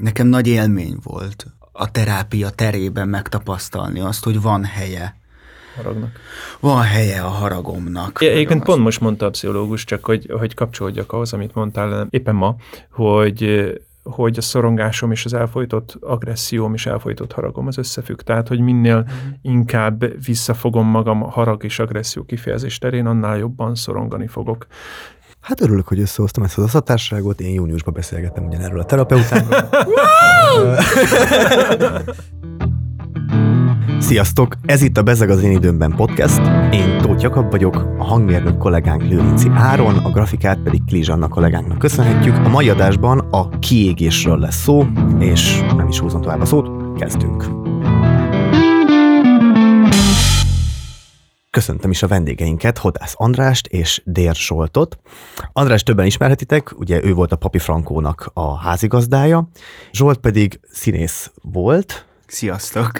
Nekem nagy élmény volt a terápia terében megtapasztalni azt, hogy van helye haragnak. Van helye a haragomnak. Egyébként pont most mondta a pszichológus, csak hogy, hogy kapcsolódjak ahhoz, amit mondtál éppen ma, hogy hogy a szorongásom és az elfolytott agresszióm és elfolytott haragom az összefügg. Tehát, hogy minél uh-huh. inkább visszafogom magam a harag és agresszió kifejezés terén, annál jobban szorongani fogok. Hát örülök, hogy összehoztam ezt az aszatárságot. Én júniusban beszélgettem ugyanerről a terapeutával. Sziasztok! Ez itt a Bezeg az én időmben podcast. Én Tóth Jakab vagyok, a hangmérnök kollégánk Lőrinci Áron, a grafikát pedig Klizsanna kollégánknak köszönhetjük. A mai adásban a kiégésről lesz szó, és nem is húzom tovább a szót, kezdünk. Köszöntöm is a vendégeinket, Hodász Andrást és Dér Zsoltot. András többen ismerhetitek, ugye ő volt a Papi Frankónak a házigazdája, Zsolt pedig színész volt, Sziasztok!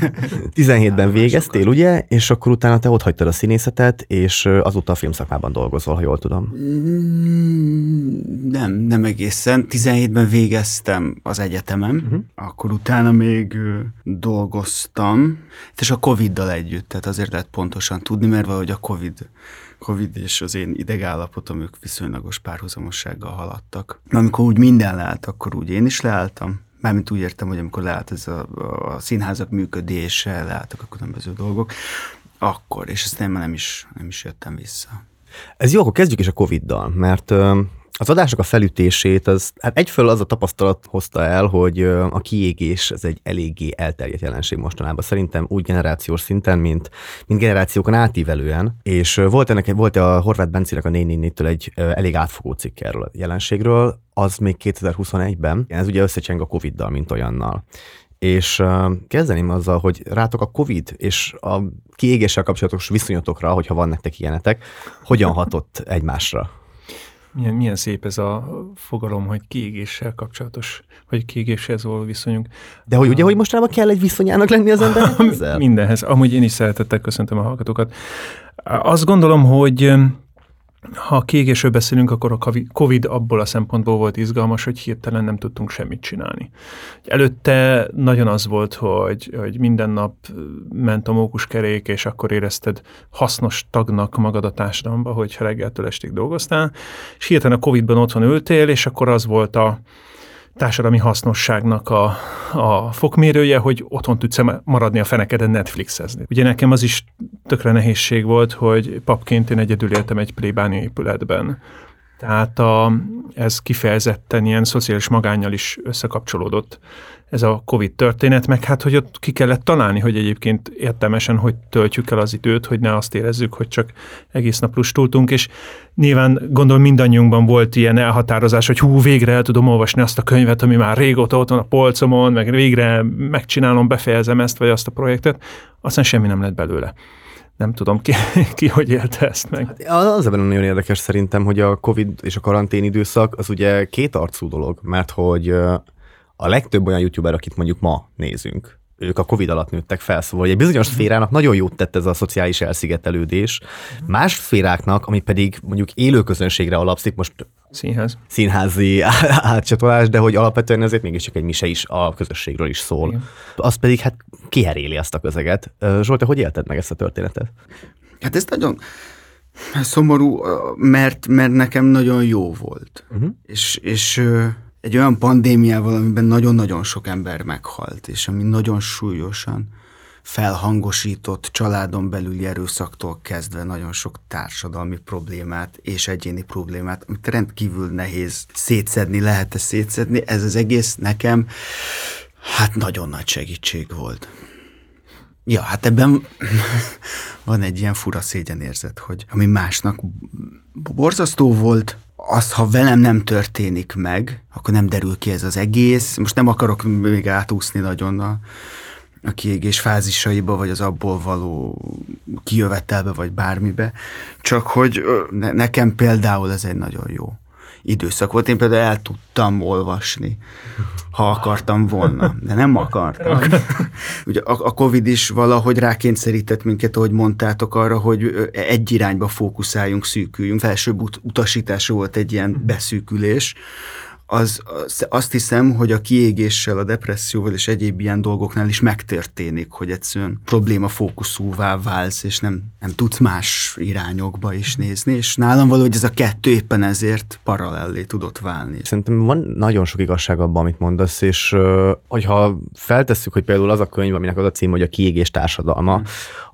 17-ben végeztél, ugye? És akkor utána te ott hagytad a színészetet, és azóta a filmszakmában dolgozol, ha jól tudom. Mm, nem, nem egészen. 17-ben végeztem az egyetemem, uh-huh. akkor utána még dolgoztam, és a Covid-dal együtt, tehát azért lehet pontosan tudni, mert valahogy a Covid Covid és az én idegállapotom, ők viszonylagos párhuzamossággal haladtak. Amikor úgy minden leállt, akkor úgy én is leálltam, Mármint úgy értem, hogy amikor leállt ez a, a színházak működése, leálltak a különböző dolgok, akkor, és ezt nem, nem is, nem is jöttem vissza. Ez jó, akkor kezdjük is a Covid-dal, mert az adások a felütését, az, hát egyfelől az a tapasztalat hozta el, hogy a kiégés ez egy eléggé elterjedt jelenség mostanában. Szerintem úgy generációs szinten, mint, mint generációkon átívelően. És volt ennek volt a Horváth Bencinek a 444-től egy elég átfogó cikk erről a jelenségről, az még 2021-ben. Ez ugye összecseng a Covid-dal, mint olyannal. És kezdeném azzal, hogy rátok a COVID és a kiégéssel kapcsolatos viszonyatokra, hogyha van nektek ilyenetek, hogyan hatott egymásra? Milyen, milyen szép ez a fogalom, hogy kiégéssel kapcsolatos, vagy kiégéshez való viszonyunk. De hogy ugye, hogy mostanában kell egy viszonyának lenni az embernek? Mindenhez. Amúgy én is szeretettel köszöntöm a hallgatókat. Azt gondolom, hogy ha kiégésről beszélünk, akkor a COVID abból a szempontból volt izgalmas, hogy hirtelen nem tudtunk semmit csinálni. Előtte nagyon az volt, hogy, hogy minden nap ment a mókuskerék, és akkor érezted hasznos tagnak magad a társadalomba, hogyha reggeltől estig dolgoztál, és hirtelen a COVID-ban otthon ültél, és akkor az volt a, társadalmi hasznosságnak a, a fokmérője, hogy otthon tudsz maradni a fenekeden Netflixezni. Ugye nekem az is tökre nehézség volt, hogy papként én egyedül éltem egy plébáni épületben. Tehát a, ez kifejezetten ilyen szociális magányjal is összekapcsolódott ez a Covid történet, meg hát, hogy ott ki kellett találni, hogy egyébként értelmesen hogy töltjük el az időt, hogy ne azt érezzük, hogy csak egész nap lustultunk, és nyilván gondolom mindannyiunkban volt ilyen elhatározás, hogy hú, végre el tudom olvasni azt a könyvet, ami már régóta ott van a polcomon, meg végre megcsinálom, befejezem ezt vagy azt a projektet, aztán semmi nem lett belőle. Nem tudom, ki, ki hogy élte ezt meg. Hát az ebben nagyon érdekes szerintem, hogy a Covid és a karantén időszak az ugye két arcú dolog, mert hogy a legtöbb olyan youtuber, akit mondjuk ma nézünk, ők a Covid alatt nőttek fel, szóval egy bizonyos mhm. szférának nagyon jót tett ez a szociális elszigetelődés. Mhm. Más szféráknak, ami pedig mondjuk élő közönségre alapszik, most Színház. színházi átcsatolás, de hogy alapvetően ezért mégiscsak egy mise is a közösségről is szól. Igen. Az pedig hát kiheréli azt a közeget. Zsolt, hogy élted meg ezt a történetet? Hát ez nagyon szomorú, mert, mert nekem nagyon jó volt. Uh-huh. És, és egy olyan pandémiával, amiben nagyon-nagyon sok ember meghalt, és ami nagyon súlyosan felhangosított családon belüli erőszaktól kezdve nagyon sok társadalmi problémát és egyéni problémát, amit rendkívül nehéz szétszedni, lehet-e szétszedni, ez az egész nekem hát nagyon nagy segítség volt. Ja, hát ebben van egy ilyen fura szégyenérzet, hogy ami másnak borzasztó volt, az, ha velem nem történik meg, akkor nem derül ki ez az egész. Most nem akarok még átúszni nagyon a, a kiégés fázisaiba, vagy az abból való kijövetelbe, vagy bármibe, csak hogy nekem például ez egy nagyon jó időszak volt. Én például el tudtam olvasni, ha akartam volna, de nem akartam. Ugye a, a Covid is valahogy rákényszerített minket, ahogy mondtátok arra, hogy egy irányba fókuszáljunk, szűküljünk. Felsőbb ut- utasítása volt egy ilyen beszűkülés, az, az azt hiszem, hogy a kiégéssel, a depresszióval és egyéb ilyen dolgoknál is megtörténik, hogy egyszerűen probléma fókuszúvá válsz, és nem, nem tudsz más irányokba is nézni, és nálam valahogy ez a kettő éppen ezért paralellé tudott válni. Szerintem van nagyon sok igazság abban, amit mondasz, és hogyha feltesszük, hogy például az a könyv, aminek az a cím, hogy a kiégés társadalma, hmm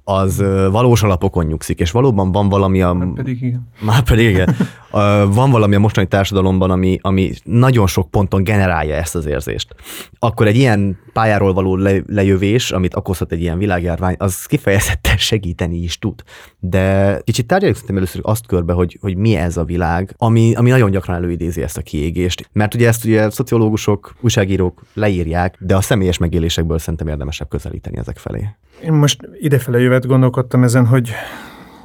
az valós alapokon nyugszik, és valóban van valami a... Már pedig igen. Már pedig igen. van valami a mostani társadalomban, ami, ami nagyon sok ponton generálja ezt az érzést. Akkor egy ilyen pályáról való le, lejövés, amit okozhat egy ilyen világjárvány, az kifejezetten segíteni is tud. De kicsit tárgyaljuk szerintem először azt körbe, hogy, hogy mi ez a világ, ami, ami nagyon gyakran előidézi ezt a kiégést. Mert ugye ezt ugye szociológusok, újságírók leírják, de a személyes megélésekből szerintem érdemesebb közelíteni ezek felé. Én most idefele jövet gondolkodtam ezen, hogy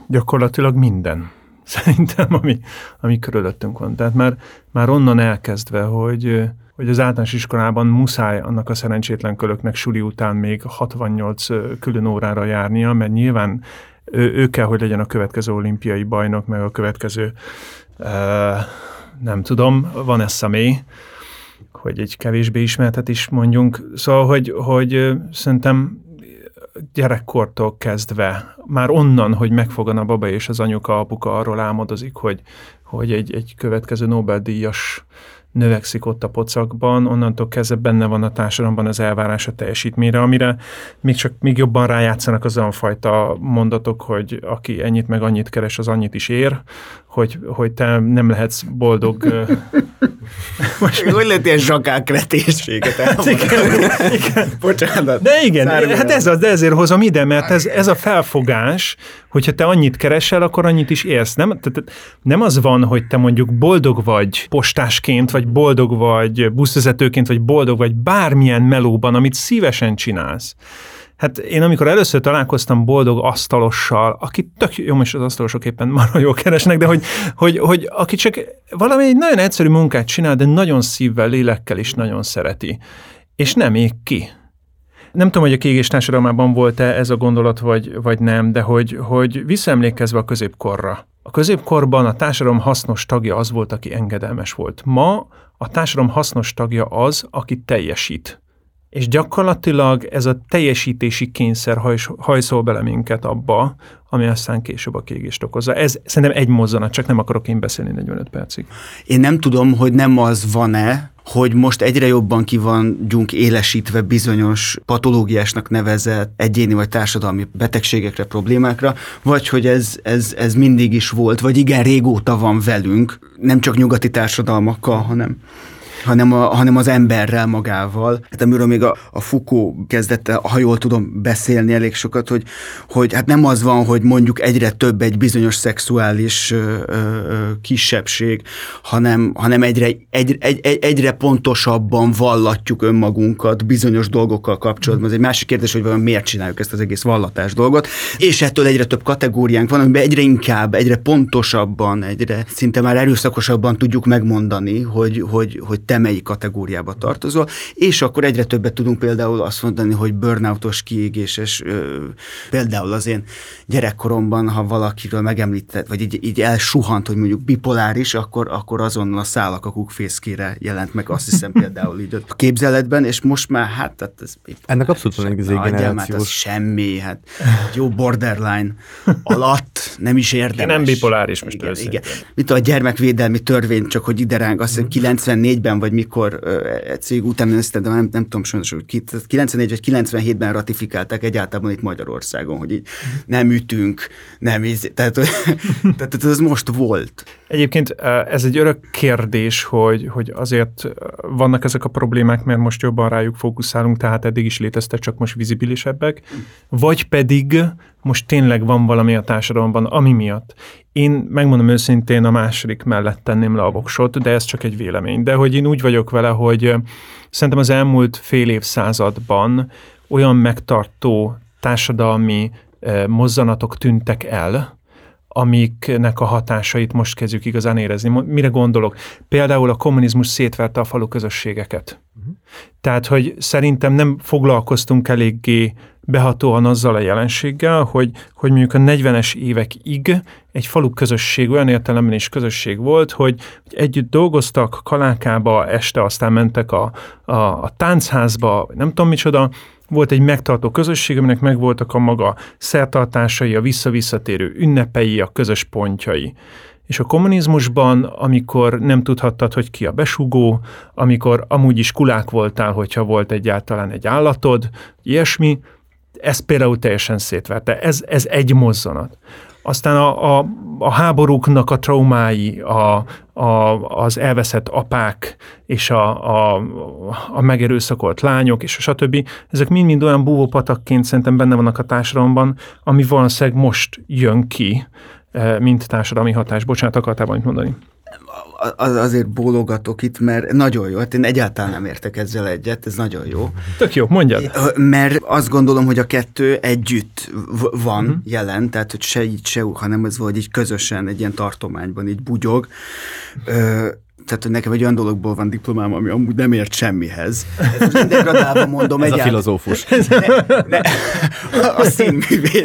gyakorlatilag minden szerintem, ami, ami körülöttünk van. Tehát már, már onnan elkezdve, hogy, hogy az általános iskolában muszáj annak a szerencsétlen kölöknek suli után még 68 külön órára járnia, mert nyilván ő, ő kell, hogy legyen a következő olimpiai bajnok, meg a következő, nem tudom, van ez személy, hogy egy kevésbé ismertet is mondjunk. Szóval, hogy, hogy szerintem gyerekkortól kezdve, már onnan, hogy megfogan a baba és az anyuka, apuka arról álmodozik, hogy, hogy egy, egy következő Nobel-díjas növekszik ott a pocakban, onnantól kezdve benne van a társadalomban az elvárás a teljesítményre, amire még csak még jobban rájátszanak az olyan fajta mondatok, hogy aki ennyit meg annyit keres, az annyit is ér, hogy, hogy te nem lehetsz boldog. Most hogy lehet ilyen zsakákretésséget hát igen, igen. Bocsánat. De igen, Szármilyen. hát ez az, de ezért hozom ide, mert ez, ez a felfogás, hogyha te annyit keresel, akkor annyit is érsz. Nem, tehát nem az van, hogy te mondjuk boldog vagy postásként, vagy boldog vagy buszvezetőként, vagy boldog vagy bármilyen melóban, amit szívesen csinálsz. Hát én amikor először találkoztam boldog asztalossal, aki tök jó, most az asztalosok éppen már jól keresnek, de hogy, hogy, hogy aki csak valami egy nagyon egyszerű munkát csinál, de nagyon szívvel, lélekkel is nagyon szereti. És nem ég ki. Nem tudom, hogy a kiégés társadalmában volt-e ez a gondolat, vagy, vagy nem, de hogy, hogy visszaemlékezve a középkorra. A középkorban a társadalom hasznos tagja az volt, aki engedelmes volt. Ma a társadalom hasznos tagja az, aki teljesít. És gyakorlatilag ez a teljesítési kényszer hajs, hajszol bele minket abba, ami aztán később a kiégést okozza. Ez szerintem egy mozzanat, csak nem akarok én beszélni 45 percig. Én nem tudom, hogy nem az van-e, hogy most egyre jobban ki vagyunk élesítve bizonyos patológiásnak nevezett egyéni vagy társadalmi betegségekre, problémákra, vagy hogy ez, ez, ez mindig is volt, vagy igen, régóta van velünk, nem csak nyugati társadalmakkal, hanem hanem, a, hanem az emberrel magával. Hát amiről még a, a Foucault kezdett, ha jól tudom beszélni elég sokat, hogy, hogy hát nem az van, hogy mondjuk egyre több egy bizonyos szexuális ö, ö, kisebbség, hanem, hanem egyre, egy, egy, egy, egyre pontosabban vallatjuk önmagunkat bizonyos dolgokkal kapcsolatban. Ez egy másik kérdés, hogy valami miért csináljuk ezt az egész vallatás dolgot, és ettől egyre több kategóriánk van, amiben egyre inkább, egyre pontosabban, egyre szinte már erőszakosabban tudjuk megmondani, hogy, hogy, hogy te melyik kategóriába tartozol, és akkor egyre többet tudunk például azt mondani, hogy burnoutos, kiégéses, például az én gyerekkoromban, ha valakiről megemlített, vagy így, így elsuhant, hogy mondjuk bipoláris, akkor, akkor azonnal a szálak a kukfészkére jelent meg, azt hiszem például így a képzeletben, és most már hát, tehát ez Ennek abszolút van egy generációs. Semmi, hát jó borderline alatt nem is érdemes. Én nem bipoláris most igen, igen. Mit a gyermekvédelmi törvény, csak hogy ide ránk, azt hiszem 94-ben vagy mikor egy cég után néztem, de nem, nem tudom sajnos, hogy 94 vagy 97-ben ratifikálták egyáltalán itt Magyarországon, hogy így nem ütünk, nem íz, tehát, tehát ez most volt. Egyébként ez egy örök kérdés, hogy, hogy azért vannak ezek a problémák, mert most jobban rájuk fókuszálunk, tehát eddig is léteztek, csak most vizibilisebbek, vagy pedig most tényleg van valami a társadalomban, ami miatt. Én megmondom őszintén, a második mellett tenném le a voksot, de ez csak egy vélemény. De hogy én úgy vagyok vele, hogy szerintem az elmúlt fél évszázadban olyan megtartó társadalmi mozzanatok tűntek el, amiknek a hatásait most kezdjük igazán érezni. Mire gondolok? Például a kommunizmus szétverte a falu közösségeket. Uh-huh. Tehát, hogy szerintem nem foglalkoztunk eléggé behatóan azzal a jelenséggel, hogy, hogy mondjuk a 40-es évekig egy falu közösség olyan értelemben is közösség volt, hogy, hogy együtt dolgoztak, kalákába, este aztán mentek a, a, a táncházba, nem tudom micsoda, volt egy megtartó közösség, aminek megvoltak a maga szertartásai, a visszavisszatérő ünnepei, a közös pontjai. És a kommunizmusban, amikor nem tudhattad, hogy ki a besugó, amikor amúgy is kulák voltál, hogyha volt egyáltalán egy állatod, ilyesmi, ez például teljesen szétverte. Ez, ez egy mozzanat. Aztán a, a, a háborúknak a traumái, a, a, az elveszett apák és a, a, a megerőszakolt lányok és a stb. Ezek mind-mind olyan búvópatakként szerintem benne vannak a társadalomban, ami valószínűleg most jön ki, eh, mint társadalmi hatás. Bocsánat, akartál valamit mondani? Az, azért bólogatok itt, mert nagyon jó. Hát én egyáltalán nem értek ezzel egyet, ez nagyon jó. Tök jó, mondjad. Mert azt gondolom, hogy a kettő együtt van uh-huh. jelen, tehát hogy se így, se úgy, hanem ez vagy így közösen egy ilyen tartományban így bugyog. Ö, tehát hogy nekem egy olyan dologból van diplomám, ami amúgy nem ért semmihez. Ezt degradálva mondom. Ez a filozófus. Ne, ne, a színművé.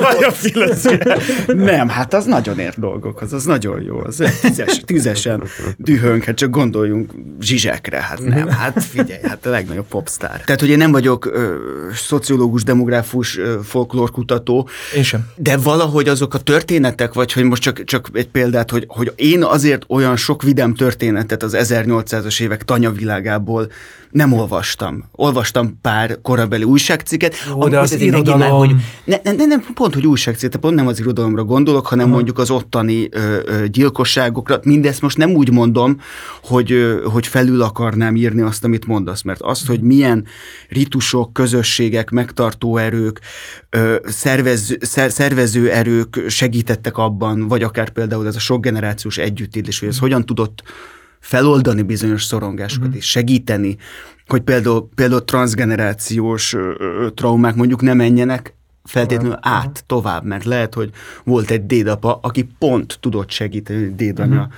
Vagy a filozófia. Nem, hát az nagyon ért dolgokhoz, az nagyon jó. Az tízes, tízesen dühönk, hát csak gondoljunk zsizsekre. Hát nem, hát figyelj, hát a legnagyobb popstar. Tehát, hogy én nem vagyok ö, szociológus, demográfus, ö, folklórkutató. Én sem. De valahogy azok a történetek, vagy hogy most csak, csak egy példát, hogy, hogy én azért olyan sok vidám történetet az 1800-as évek tanyavilágából nem olvastam. Olvastam pár korabeli újságcikket. Jó, de az irodalom... Már, hogy ne, ne, ne, nem, pont, hogy újságcikket, pont nem az irodalomra gondolok, hanem uh-huh. mondjuk az ottani ö, ö, gyilkosságokra. Mindezt most nem úgy mondom, hogy, ö, hogy felül akarnám írni azt, amit mondasz, mert azt, hogy milyen ritusok, közösségek, megtartó erők, ö, szervező, szer, szervező erők segítettek abban, vagy akár például ez a sok generációs együttélés, hogy ez hogyan tudott feloldani bizonyos szorongásokat, mm. és segíteni, hogy például, például transgenerációs traumák mondjuk ne menjenek feltétlenül át tovább, mert lehet, hogy volt egy dédapa, aki pont tudott segíteni, dédanya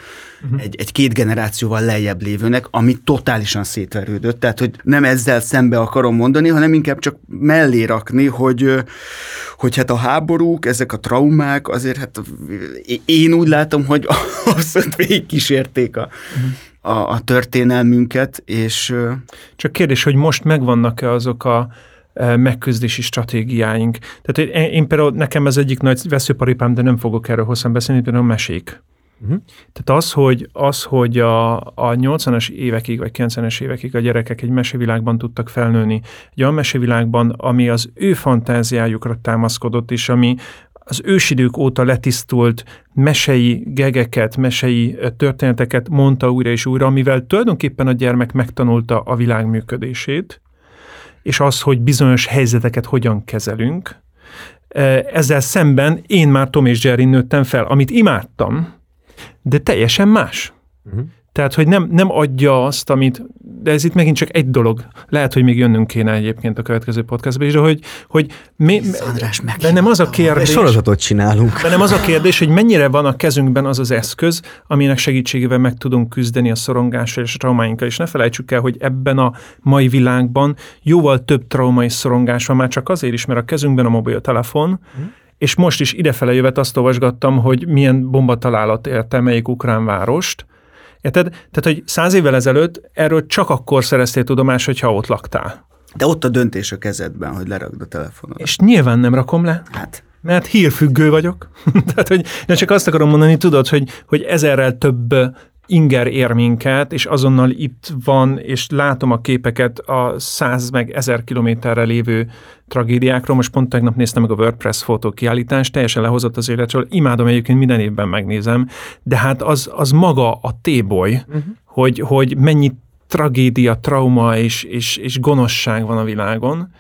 uh-huh. egy, egy két generációval lejjebb lévőnek, ami totálisan szétverődött. Tehát, hogy nem ezzel szembe akarom mondani, hanem inkább csak mellé rakni, hogy, hogy hát a háborúk, ezek a traumák, azért hát én úgy látom, hogy azt végig kísérték a, uh-huh. a, a történelmünket, és... Csak kérdés, hogy most megvannak-e azok a megküzdési stratégiáink. Tehát én, én például, nekem ez egyik nagy veszőparipám, de nem fogok erről hosszan beszélni, például a mesék. Uh-huh. Tehát az, hogy, az, hogy a, a 80-as évekig, vagy 90-es évekig a gyerekek egy mesevilágban tudtak felnőni, egy olyan mesevilágban, ami az ő fantáziájukra támaszkodott, és ami az ősidők óta letisztult mesei gegeket, mesei történeteket mondta újra és újra, amivel tulajdonképpen a gyermek megtanulta a világ működését, és az, hogy bizonyos helyzeteket hogyan kezelünk. Ezzel szemben én már Tom és Jerry nőttem fel, amit imádtam, de teljesen más. Uh-huh. Tehát, hogy nem, nem adja azt, amit, de ez itt megint csak egy dolog. Lehet, hogy még jönnünk kéne egyébként a következő podcastba is, de hogy, hogy mi, András nem az a kérdés. Egy sorozatot csinálunk. nem az a kérdés, hogy mennyire van a kezünkben az az eszköz, aminek segítségével meg tudunk küzdeni a szorongással és a traumáinkkal. És ne felejtsük el, hogy ebben a mai világban jóval több trauma és szorongás van, már csak azért is, mert a kezünkben a mobiltelefon, hmm és most is idefele jövet azt olvasgattam, hogy milyen bombatalálat érte melyik ukrán várost, Érted? Tehát, hogy száz évvel ezelőtt erről csak akkor szereztél tudomást, hogyha ott laktál. De ott a döntés a kezedben, hogy lerakd a telefonot. És nyilván nem rakom le. Hát. Mert hírfüggő vagyok. Tehát, hogy nem csak azt akarom mondani, tudod, hogy, hogy ezerrel több inger ér minket, és azonnal itt van, és látom a képeket a száz meg ezer kilométerre lévő tragédiákról. Most pont tegnap néztem meg a WordPress fotókiállítást, teljesen lehozott az életről. Imádom egyébként, minden évben megnézem, de hát az, az maga a téboly, uh-huh. hogy, hogy mennyi tragédia, trauma és, és, és gonoszság van a világon.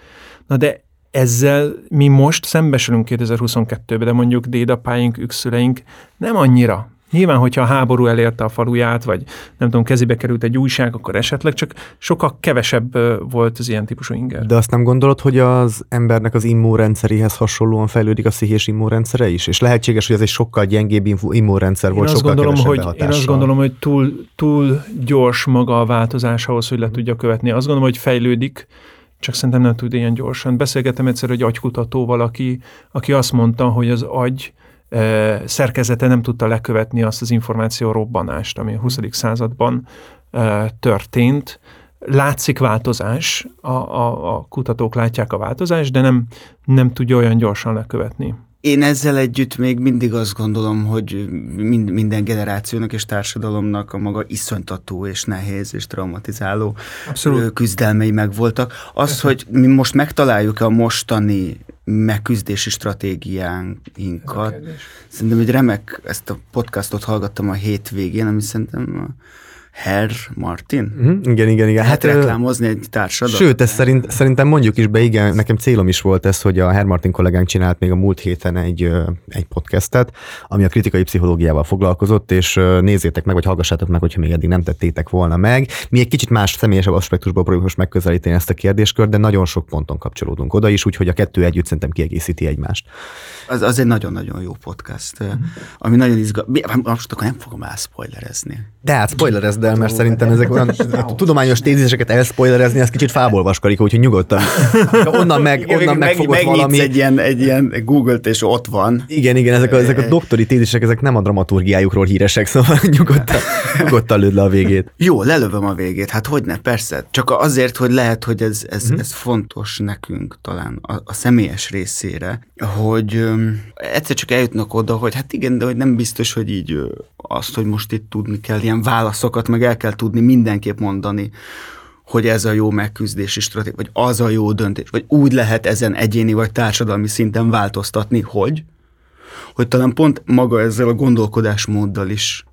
Na de ezzel mi most szembesülünk 2022-ben, de mondjuk dédapáink, ükszüleink nem annyira Nyilván, hogyha a háború elérte a faluját, vagy nem tudom, kezébe került egy újság, akkor esetleg csak sokkal kevesebb volt az ilyen típusú inger. De azt nem gondolod, hogy az embernek az immunrendszeréhez hasonlóan fejlődik a pszichés immunrendszere is? És lehetséges, hogy ez egy sokkal gyengébb immunrendszer volt, én sokkal gondolom, hogy, hatással. Én azt gondolom, hogy túl, túl gyors maga a változás ahhoz, hogy le tudja követni. Azt gondolom, hogy fejlődik, csak szerintem nem tud ilyen gyorsan. Beszélgettem egyszer egy agykutatóval, aki, aki azt mondta, hogy az agy szerkezete nem tudta lekövetni azt az információ robbanást, ami a 20. században történt. Látszik változás, a, a, a kutatók látják a változást, de nem, nem tudja olyan gyorsan lekövetni. Én ezzel együtt még mindig azt gondolom, hogy mind, minden generációnak és társadalomnak a maga iszonytató és nehéz és traumatizáló Abszolút. küzdelmei megvoltak. Az, hogy mi most megtaláljuk a mostani megküzdési stratégiánkat, szerintem egy remek, ezt a podcastot hallgattam a hétvégén, ami szerintem Herr Martin? Uh-huh. Igen, igen, igen. Hát, hát reklámozni egy társadalmat. Sőt, ezt szerint, szerintem mondjuk is be, igen, nekem célom is volt ez, hogy a Herr Martin kollégánk csinált még a múlt héten egy, egy podcastet, ami a kritikai pszichológiával foglalkozott, és nézzétek meg, vagy hallgassátok meg, hogyha még eddig nem tettétek volna meg. Mi egy kicsit más személyesebb aspektusból próbáljuk most megközelíteni ezt a kérdéskört, de nagyon sok ponton kapcsolódunk oda is, úgyhogy a kettő együtt szerintem kiegészíti egymást. Az, az egy nagyon-nagyon jó podcast, uh-huh. ami nagyon izgalmas. Most akkor nem fogom elspoilerezni. De hát spoilerez, de el, mert szerintem ezek olyan tudományos téziseket elspoilerezni, ez kicsit fából vaskarik, úgyhogy nyugodtan. Onnan meg, onnan meg, megfogott valami. egy ilyen, egy ilyen Google-t, és ott van. Igen, igen, ezek a, ezek a doktori tézisek, ezek nem a dramaturgiájukról híresek, szóval nyugodtan, nyugodtan lőd le a végét. Jó, lelövöm a végét, hát hogy ne, persze. Csak azért, hogy lehet, hogy ez, ez, hmm. ez fontos nekünk talán a, a személyes részére, hogy um, egyszer csak eljutnak oda, hogy hát igen, de hogy nem biztos, hogy így azt, hogy most itt tudni kell ilyen válaszokat, meg el kell tudni mindenképp mondani, hogy ez a jó megküzdési stratégia, vagy az a jó döntés, vagy úgy lehet ezen egyéni vagy társadalmi szinten változtatni, hogy, hogy talán pont maga ezzel a gondolkodásmóddal is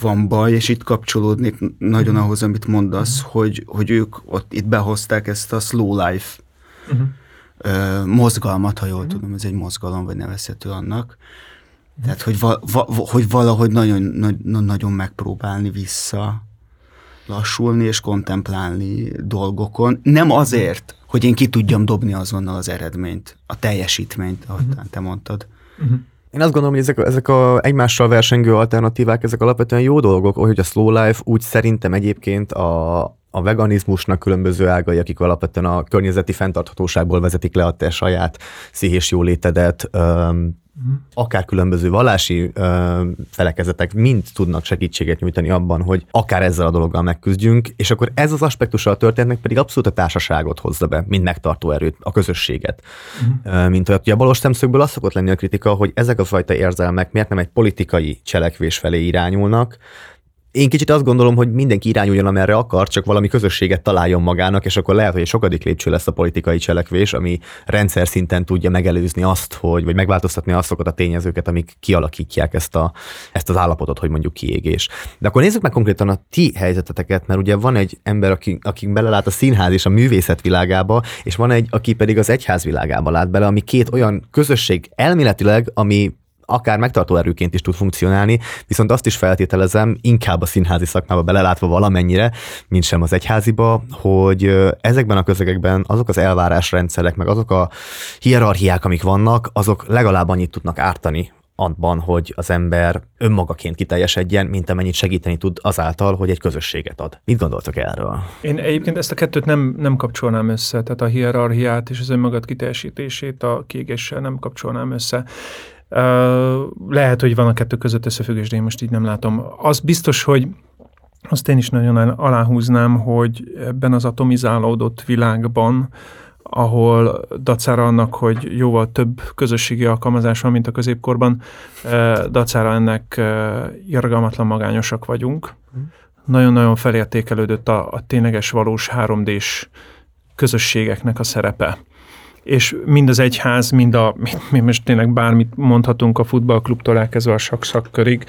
van baj, és itt kapcsolódnék nagyon ahhoz, amit mondasz, hogy, hogy ők ott itt behozták ezt a slow life uh-huh. mozgalmat, ha jól uh-huh. tudom, ez egy mozgalom, vagy nevezhető annak, tehát, hogy, va, va, hogy valahogy nagyon, nagyon, nagyon megpróbálni vissza lassulni és kontemplálni dolgokon. Nem azért, hogy én ki tudjam dobni azonnal az eredményt, a teljesítményt, ahogy uh-huh. te mondtad. Uh-huh. Én azt gondolom, hogy ezek, ezek a egymással versengő alternatívák, ezek alapvetően jó dolgok, hogy a slow life úgy szerintem egyébként a, a veganizmusnak különböző ágai, akik alapvetően a környezeti fenntarthatóságból vezetik le a te saját szíhés jólétedet, öm, uh-huh. akár különböző vallási ö, felekezetek mind tudnak segítséget nyújtani abban, hogy akár ezzel a dologgal megküzdjünk, és akkor ez az aspektusa a történetnek pedig abszolút a társaságot hozza be, mint megtartó erőt, a közösséget. Uh-huh. Mint olyat, hogy a balos szemszögből az szokott lenni a kritika, hogy ezek a fajta érzelmek miért nem egy politikai cselekvés felé irányulnak, én kicsit azt gondolom, hogy mindenki irányuljon, amerre akar, csak valami közösséget találjon magának, és akkor lehet, hogy egy sokadik lépcső lesz a politikai cselekvés, ami rendszer szinten tudja megelőzni azt, hogy, vagy megváltoztatni azokat a tényezőket, amik kialakítják ezt, a, ezt az állapotot, hogy mondjuk kiégés. De akkor nézzük meg konkrétan a ti helyzeteteket, mert ugye van egy ember, aki, aki belelát a színház és a művészet világába, és van egy, aki pedig az egyház világába lát bele, ami két olyan közösség elméletileg, ami akár megtartó erőként is tud funkcionálni, viszont azt is feltételezem, inkább a színházi szakmába belelátva valamennyire, mint sem az egyháziba, hogy ezekben a közegekben azok az elvárásrendszerek, meg azok a hierarchiák, amik vannak, azok legalább annyit tudnak ártani abban, hogy az ember önmagaként kiteljesedjen, mint amennyit segíteni tud azáltal, hogy egy közösséget ad. Mit gondoltok erről? Én egyébként ezt a kettőt nem, nem kapcsolnám össze, tehát a hierarchiát és az önmagad kiteljesítését a kiégéssel nem kapcsolnám össze. Lehet, hogy van a kettő között összefüggés, de én most így nem látom. Az biztos, hogy azt én is nagyon aláhúznám, hogy ebben az atomizálódott világban, ahol dacára annak, hogy jóval több közösségi alkalmazás van, mint a középkorban, dacára ennek irgalmatlan magányosak vagyunk. Nagyon-nagyon felértékelődött a, a tényleges valós 3D-s közösségeknek a szerepe és mind az egyház, mind a, mi most tényleg bármit mondhatunk a futballklubtól elkezdve a sakszakkörig,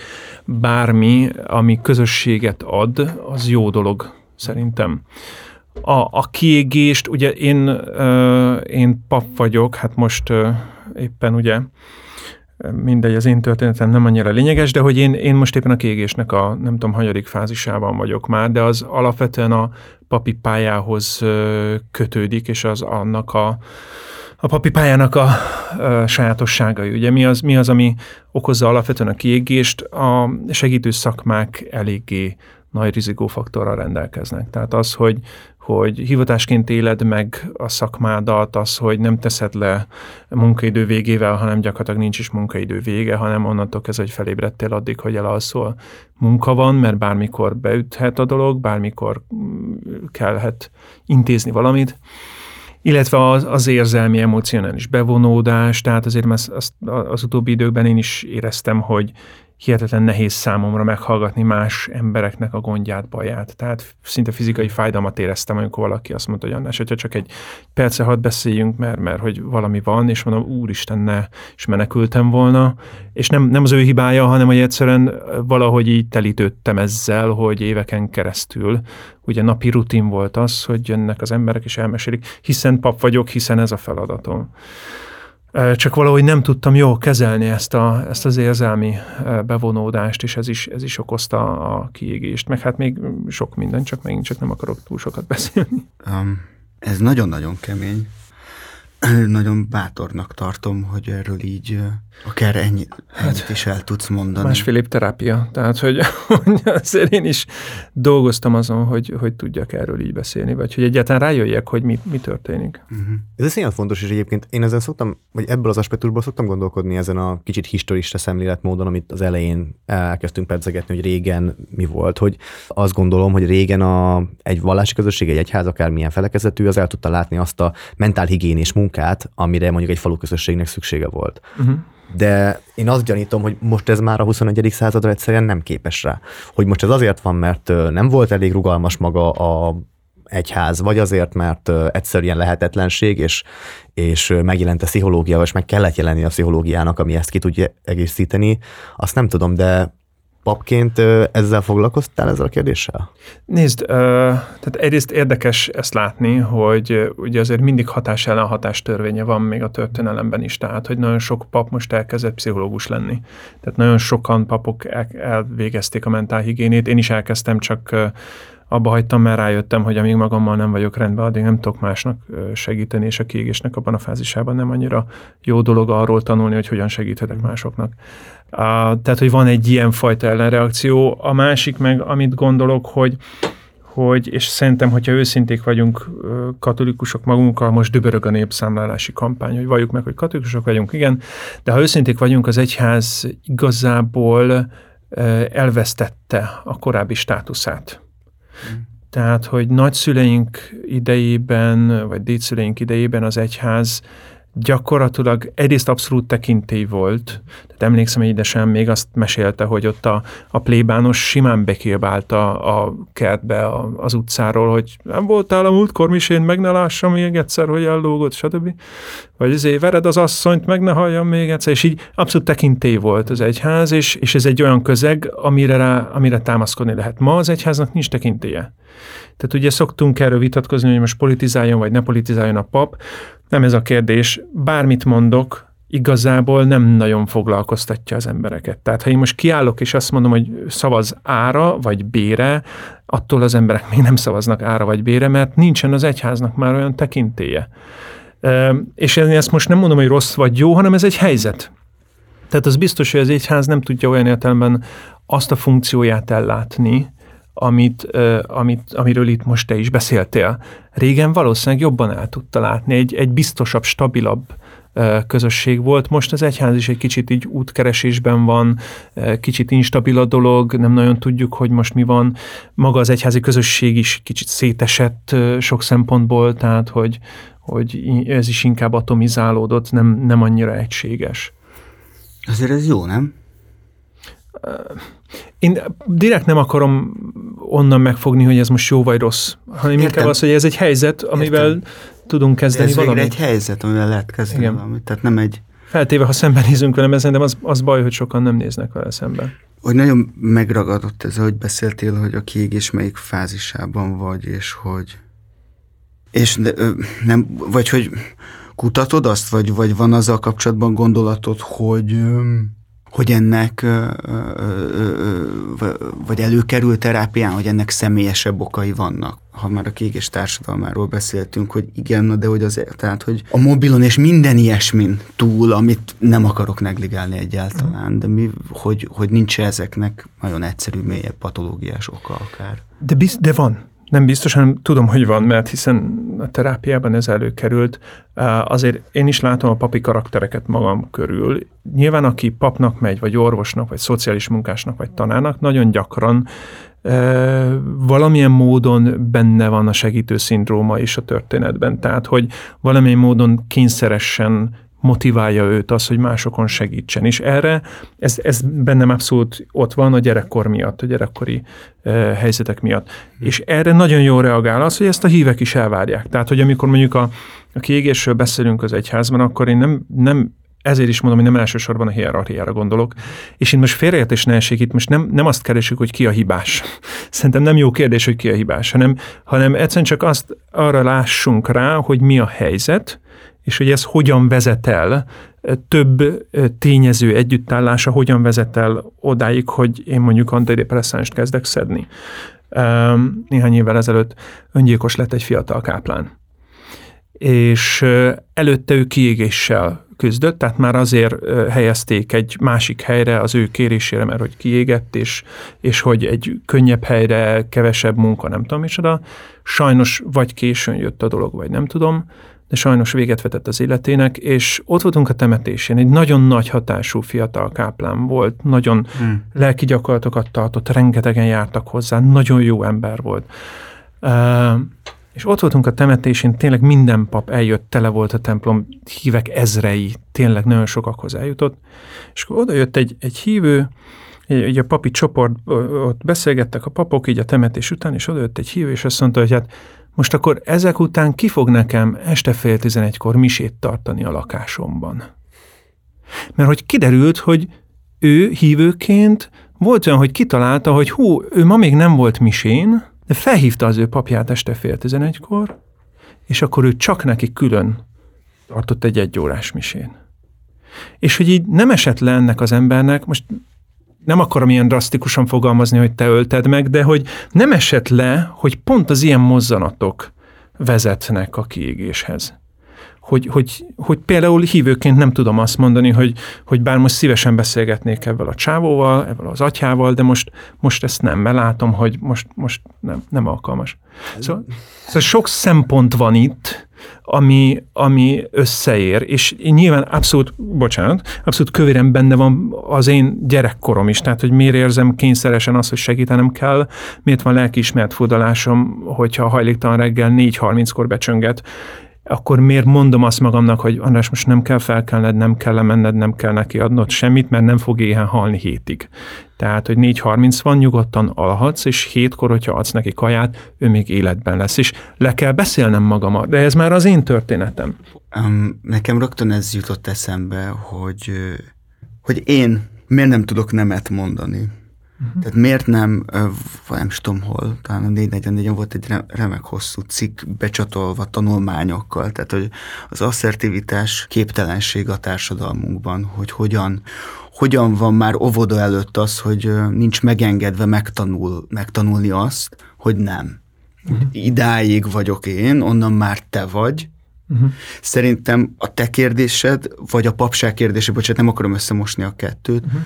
bármi, ami közösséget ad, az jó dolog szerintem. A, a kiégést, ugye én, uh, én pap vagyok, hát most uh, éppen ugye mindegy, az én történetem nem annyira lényeges, de hogy én, én most éppen a kiégésnek a nem tudom, hanyadik fázisában vagyok már, de az alapvetően a papi pályához kötődik, és az annak a, a papi pályának a, a sajátosságai. Ugye mi az, mi az, ami okozza alapvetően a kiégést? A segítő szakmák eléggé nagy rizikófaktorral rendelkeznek. Tehát az, hogy, hogy hivatásként éled meg a szakmádat, az, hogy nem teszed le munkaidő végével, hanem gyakorlatilag nincs is munkaidő vége, hanem onnantól kezdve, hogy felébredtél addig, hogy elalszol. Munka van, mert bármikor beüthet a dolog, bármikor mm, kellhet intézni valamit, illetve az, az érzelmi, emocionális bevonódás, tehát azért az, az, az utóbbi időkben én is éreztem, hogy, hihetetlen nehéz számomra meghallgatni más embereknek a gondját, baját. Tehát szinte fizikai fájdalmat éreztem, amikor valaki azt mondta, hogy Annás, hogyha csak egy perce hadd beszéljünk, mert, mert hogy valami van, és mondom, úristen, ne, és menekültem volna. És nem, nem az ő hibája, hanem hogy egyszerűen valahogy így telítődtem ezzel, hogy éveken keresztül ugye napi rutin volt az, hogy jönnek az emberek és elmesélik, hiszen pap vagyok, hiszen ez a feladatom csak valahogy nem tudtam jól kezelni ezt, a, ezt az érzelmi bevonódást, és ez is, ez is okozta a kiégést. Meg hát még sok minden, csak megint csak nem akarok túl sokat beszélni. Um, ez nagyon-nagyon kemény. nagyon bátornak tartom, hogy erről így akár ennyi, ennyit hát, is el tudsz mondani. Másfél év terápia, tehát hogy, hogy azért én is dolgoztam azon, hogy, hogy tudjak erről így beszélni, vagy hogy egyáltalán rájöjjek, hogy mi, mi történik. Uh-huh. Ez iszonyat fontos, és egyébként én ezzel szoktam, vagy ebből az aspektusból szoktam gondolkodni ezen a kicsit historista szemléletmódon, amit az elején elkezdtünk pedzegetni, hogy régen mi volt, hogy azt gondolom, hogy régen a, egy vallási közösség, egy egyház, akármilyen felekezetű, az el tudta látni azt a mentálhigiénés munkát, amire mondjuk egy falu közösségnek szüksége volt. Uh-huh de én azt gyanítom, hogy most ez már a 21. századra egyszerűen nem képes rá. Hogy most ez azért van, mert nem volt elég rugalmas maga a egyház, vagy azért, mert egyszerűen lehetetlenség, és, és megjelent a pszichológia, és meg kellett jelenni a pszichológiának, ami ezt ki tudja egészíteni, azt nem tudom, de papként ezzel foglalkoztál ezzel a kérdéssel? Nézd, tehát egyrészt érdekes ezt látni, hogy ugye azért mindig hatás ellen hatás törvénye van még a történelemben is, tehát hogy nagyon sok pap most elkezdett pszichológus lenni. Tehát nagyon sokan papok elvégezték a mentálhigiénét, én is elkezdtem, csak abba hagytam, mert rájöttem, hogy amíg magammal nem vagyok rendben, addig nem tudok másnak segíteni, és a kiégésnek abban a fázisában nem annyira jó dolog arról tanulni, hogy hogyan segíthetek másoknak. Tehát, hogy van egy ilyen fajta ellenreakció. A másik meg, amit gondolok, hogy hogy, és szerintem, hogyha őszinték vagyunk katolikusok magunkkal, most dübörög a népszámlálási kampány, hogy valljuk meg, hogy katolikusok vagyunk, igen, de ha őszinték vagyunk, az egyház igazából elvesztette a korábbi státuszát. Tehát, hogy nagyszüleink idejében, vagy dédszüleink idejében az egyház gyakorlatilag egyrészt abszolút tekintély volt. Tehát emlékszem, hogy édesem még azt mesélte, hogy ott a, a plébános simán bekiabált a, a kertbe a, az utcáról, hogy nem voltál a múltkor misén, meg ne lássam még egyszer, hogy ellógott, stb. Vagy azért vered az asszonyt, meg ne halljam még egyszer, és így abszolút tekintély volt az egyház, és, és ez egy olyan közeg, amire, rá, amire támaszkodni lehet. Ma az egyháznak nincs tekintélye. Tehát ugye szoktunk erről vitatkozni, hogy most politizáljon, vagy ne politizáljon a pap. Nem ez a kérdés. Bármit mondok, igazából nem nagyon foglalkoztatja az embereket. Tehát ha én most kiállok és azt mondom, hogy szavaz ára vagy bére, attól az emberek még nem szavaznak ára vagy bére, mert nincsen az egyháznak már olyan tekintéje. És én ezt most nem mondom, hogy rossz vagy jó, hanem ez egy helyzet. Tehát az biztos, hogy az egyház nem tudja olyan értelemben azt a funkcióját ellátni, amit, amit, amiről itt most te is beszéltél. Régen valószínűleg jobban el tudta látni, egy, egy biztosabb, stabilabb közösség volt. Most az egyház is egy kicsit így útkeresésben van, kicsit instabil a dolog, nem nagyon tudjuk, hogy most mi van. Maga az egyházi közösség is kicsit szétesett sok szempontból, tehát hogy, hogy ez is inkább atomizálódott, nem, nem annyira egységes. Azért ez jó, nem? Én direkt nem akarom onnan megfogni, hogy ez most jó vagy rossz, hanem Értem. inkább az, hogy ez egy helyzet, amivel Értem. tudunk kezdeni ez valamit. Ez egy helyzet, amivel lehet kezdeni Igen. valamit, tehát nem egy... Feltéve, ha szembenézünk vele, de az, az baj, hogy sokan nem néznek vele szemben. Hogy nagyon megragadott ez, hogy beszéltél, hogy a kiégés melyik fázisában vagy, és hogy... És de, nem, vagy hogy kutatod azt, vagy, vagy van azzal kapcsolatban gondolatod, hogy hogy ennek, vagy előkerül terápián, hogy ennek személyesebb okai vannak. Ha már a kiégés társadalmáról beszéltünk, hogy igen, de hogy az, tehát, hogy a mobilon és minden ilyesmin túl, amit nem akarok negligálni egyáltalán, de mi, hogy, hogy nincs ezeknek nagyon egyszerű, mélyebb patológiás oka akár. De, biz, de van. Nem biztos, hanem tudom, hogy van, mert hiszen a terápiában ez előkerült. Azért én is látom a papi karaktereket magam körül. Nyilván, aki papnak megy, vagy orvosnak, vagy szociális munkásnak, vagy tanárnak, nagyon gyakran valamilyen módon benne van a segítő szindróma is a történetben. Tehát, hogy valamilyen módon kényszeresen motiválja őt az, hogy másokon segítsen. És erre, ez, ez bennem abszolút ott van a gyerekkor miatt, a gyerekkori e, helyzetek miatt. Hmm. És erre nagyon jól reagál az, hogy ezt a hívek is elvárják. Tehát, hogy amikor mondjuk a, a kiégésről beszélünk az egyházban, akkor én nem, nem ezért is mondom, hogy nem elsősorban a hierarchiára gondolok. És én most félreértés ne esik, itt most nem, nem azt keresünk, hogy ki a hibás. Szerintem nem jó kérdés, hogy ki a hibás, hanem, hanem egyszerűen csak azt arra lássunk rá, hogy mi a helyzet, és hogy ez hogyan vezet el, több tényező együttállása hogyan vezet el odáig, hogy én mondjuk antidepresszánst kezdek szedni. Néhány évvel ezelőtt öngyilkos lett egy fiatal káplán. És előtte ő kiégéssel küzdött, tehát már azért helyezték egy másik helyre az ő kérésére, mert hogy kiégett, és, és hogy egy könnyebb helyre, kevesebb munka, nem tudom micsoda. Sajnos vagy későn jött a dolog, vagy nem tudom, de sajnos véget vetett az életének, és ott voltunk a temetésén, egy nagyon nagy hatású fiatal káplán volt, nagyon hmm. lelki gyakorlatokat tartott, rengetegen jártak hozzá, nagyon jó ember volt. Uh, és ott voltunk a temetésén, tényleg minden pap eljött, tele volt a templom, hívek ezrei, tényleg nagyon sokakhoz eljutott, és akkor oda jött egy, egy hívő, egy, a papi csoport, ott beszélgettek a papok így a temetés után, és oda jött egy hívő, és azt mondta, hogy hát most akkor ezek után ki fog nekem este fél tizenegykor misét tartani a lakásomban? Mert hogy kiderült, hogy ő hívőként volt olyan, hogy kitalálta, hogy hú, ő ma még nem volt misén, de felhívta az ő papját este fél tizenegykor, és akkor ő csak neki külön tartott egy egyórás misén. És hogy így nem esett le ennek az embernek, most nem akarom ilyen drasztikusan fogalmazni, hogy te ölted meg, de hogy nem esett le, hogy pont az ilyen mozzanatok vezetnek a kiégéshez. Hogy, hogy, hogy például hívőként nem tudom azt mondani, hogy, hogy bár most szívesen beszélgetnék ebben a csávóval, ebben az atyával, de most, most ezt nem, mert látom, hogy most, most nem, nem alkalmas. Szóval, szóval sok szempont van itt, ami, ami összeér, és nyilván abszolút, bocsánat, abszolút kövéren benne van az én gyerekkorom is, tehát hogy miért érzem kényszeresen azt, hogy segítenem kell, miért van lelkiismert fudalásom, hogyha hajléktalan reggel 4.30-kor becsönget, akkor miért mondom azt magamnak, hogy András, most nem kell felkelned, nem kell lemenned, nem kell neki adnod semmit, mert nem fog éhen halni hétig. Tehát, hogy 4.30 van, nyugodtan alhatsz, és hétkor, hogyha adsz neki kaját, ő még életben lesz. És le kell beszélnem magamat, de ez már az én történetem. Um, nekem rögtön ez jutott eszembe, hogy, hogy én miért nem tudok nemet mondani Uh-huh. Tehát miért nem, nem is tudom hol, talán a 444 volt egy remek hosszú cikk becsatolva tanulmányokkal, tehát hogy az asszertivitás képtelenség a társadalmunkban, hogy hogyan, hogyan van már óvoda előtt az, hogy nincs megengedve megtanul, megtanulni azt, hogy nem. Uh-huh. Idáig vagyok én, onnan már te vagy, Uh-huh. Szerintem a te kérdésed, vagy a papság kérdése, bocsánat, nem akarom összemosni a kettőt, uh-huh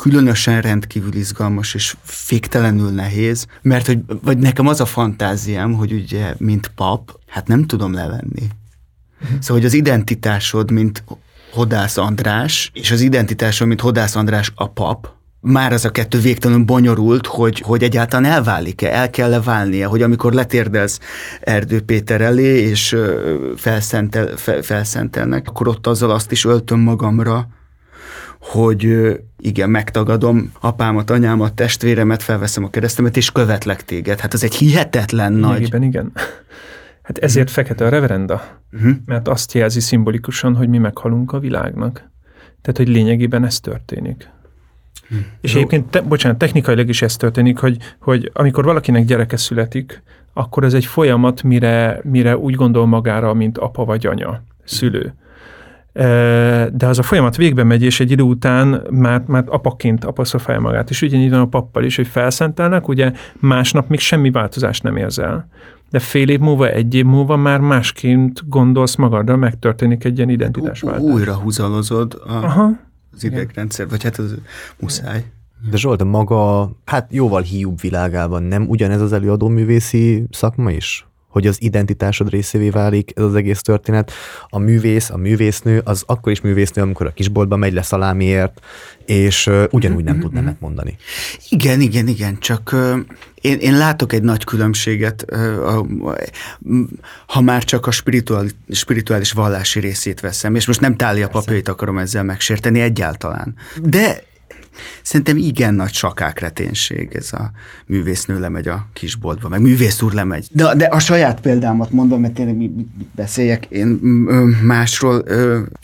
különösen rendkívül izgalmas és féktelenül nehéz, mert hogy, vagy nekem az a fantáziám, hogy ugye, mint pap, hát nem tudom levenni. Uh-huh. Szóval, hogy az identitásod, mint Hodász András, és az identitásod, mint Hodász András a pap, már az a kettő végtelenül bonyolult, hogy, hogy egyáltalán elválik-e, el kell-e válnia, hogy amikor letérdelsz Erdő Péter elé, és felszentel, fel, felszentelnek, akkor ott azzal azt is öltöm magamra, hogy igen, megtagadom apámat, anyámat, testvéremet, felveszem a keresztemet, és követlek téged. Hát ez egy hihetetlen Lényegében nagy... igen. Hát ezért uh-huh. fekete a reverenda, uh-huh. mert azt jelzi szimbolikusan, hogy mi meghalunk a világnak. Tehát, hogy lényegében ez történik. Hmm. És Jó. egyébként, te, bocsánat, technikailag is ez történik, hogy, hogy amikor valakinek gyereke születik, akkor ez egy folyamat, mire, mire úgy gondol magára, mint apa vagy anya. szülő. De az a folyamat végbe megy, és egy idő után már, már apaként apasztrofálja magát, és ugyanígy van a pappal is, hogy felszentelnek, ugye másnap még semmi változást nem érzel. De fél év múlva, egy év múlva már másként gondolsz magadra, megtörténik egy ilyen identitásváltás. Újra húzalozod a, Aha. az idegrendszer, vagy hát az muszáj. De Zsolt, maga, hát jóval hiúbb világában nem ugyanez az előadó művészi szakma is? Hogy az identitásod részévé válik ez az egész történet. A művész, a művésznő, az akkor is művésznő, amikor a kisboltba megy le szalámiért, és ugyanúgy nem tud nemet mondani. Igen, igen, igen, csak én, én látok egy nagy különbséget, ha már csak a spirituális, spirituális vallási részét veszem, és most nem tália papírt akarom ezzel megsérteni egyáltalán. De Szerintem igen nagy sakákreténség ez a művésznő lemegy a kisboltba, meg művész úr lemegy. De, de a saját példámat mondom, mert tényleg mi, beszéljek én másról.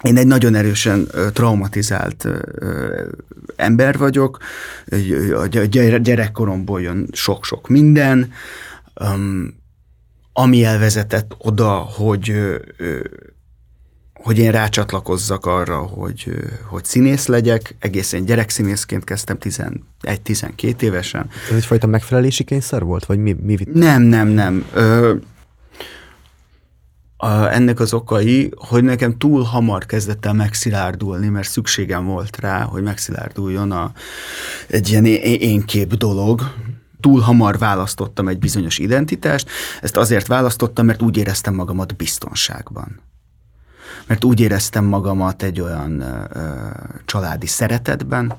Én egy nagyon erősen traumatizált ember vagyok, a gyerekkoromból jön sok-sok minden, ami elvezetett oda, hogy hogy én rácsatlakozzak arra, hogy, hogy színész legyek. Egészen gyerekszínészként kezdtem 11-12 évesen. Ez egyfajta megfelelési kényszer volt? Vagy mi, mi? Nem, nem, nem. Ö, a, ennek az okai, hogy nekem túl hamar kezdett el megszilárdulni, mert szükségem volt rá, hogy megszilárduljon a, egy ilyen énkép dolog. Túl hamar választottam egy bizonyos identitást, ezt azért választottam, mert úgy éreztem magamat biztonságban mert úgy éreztem magamat egy olyan családi szeretetben,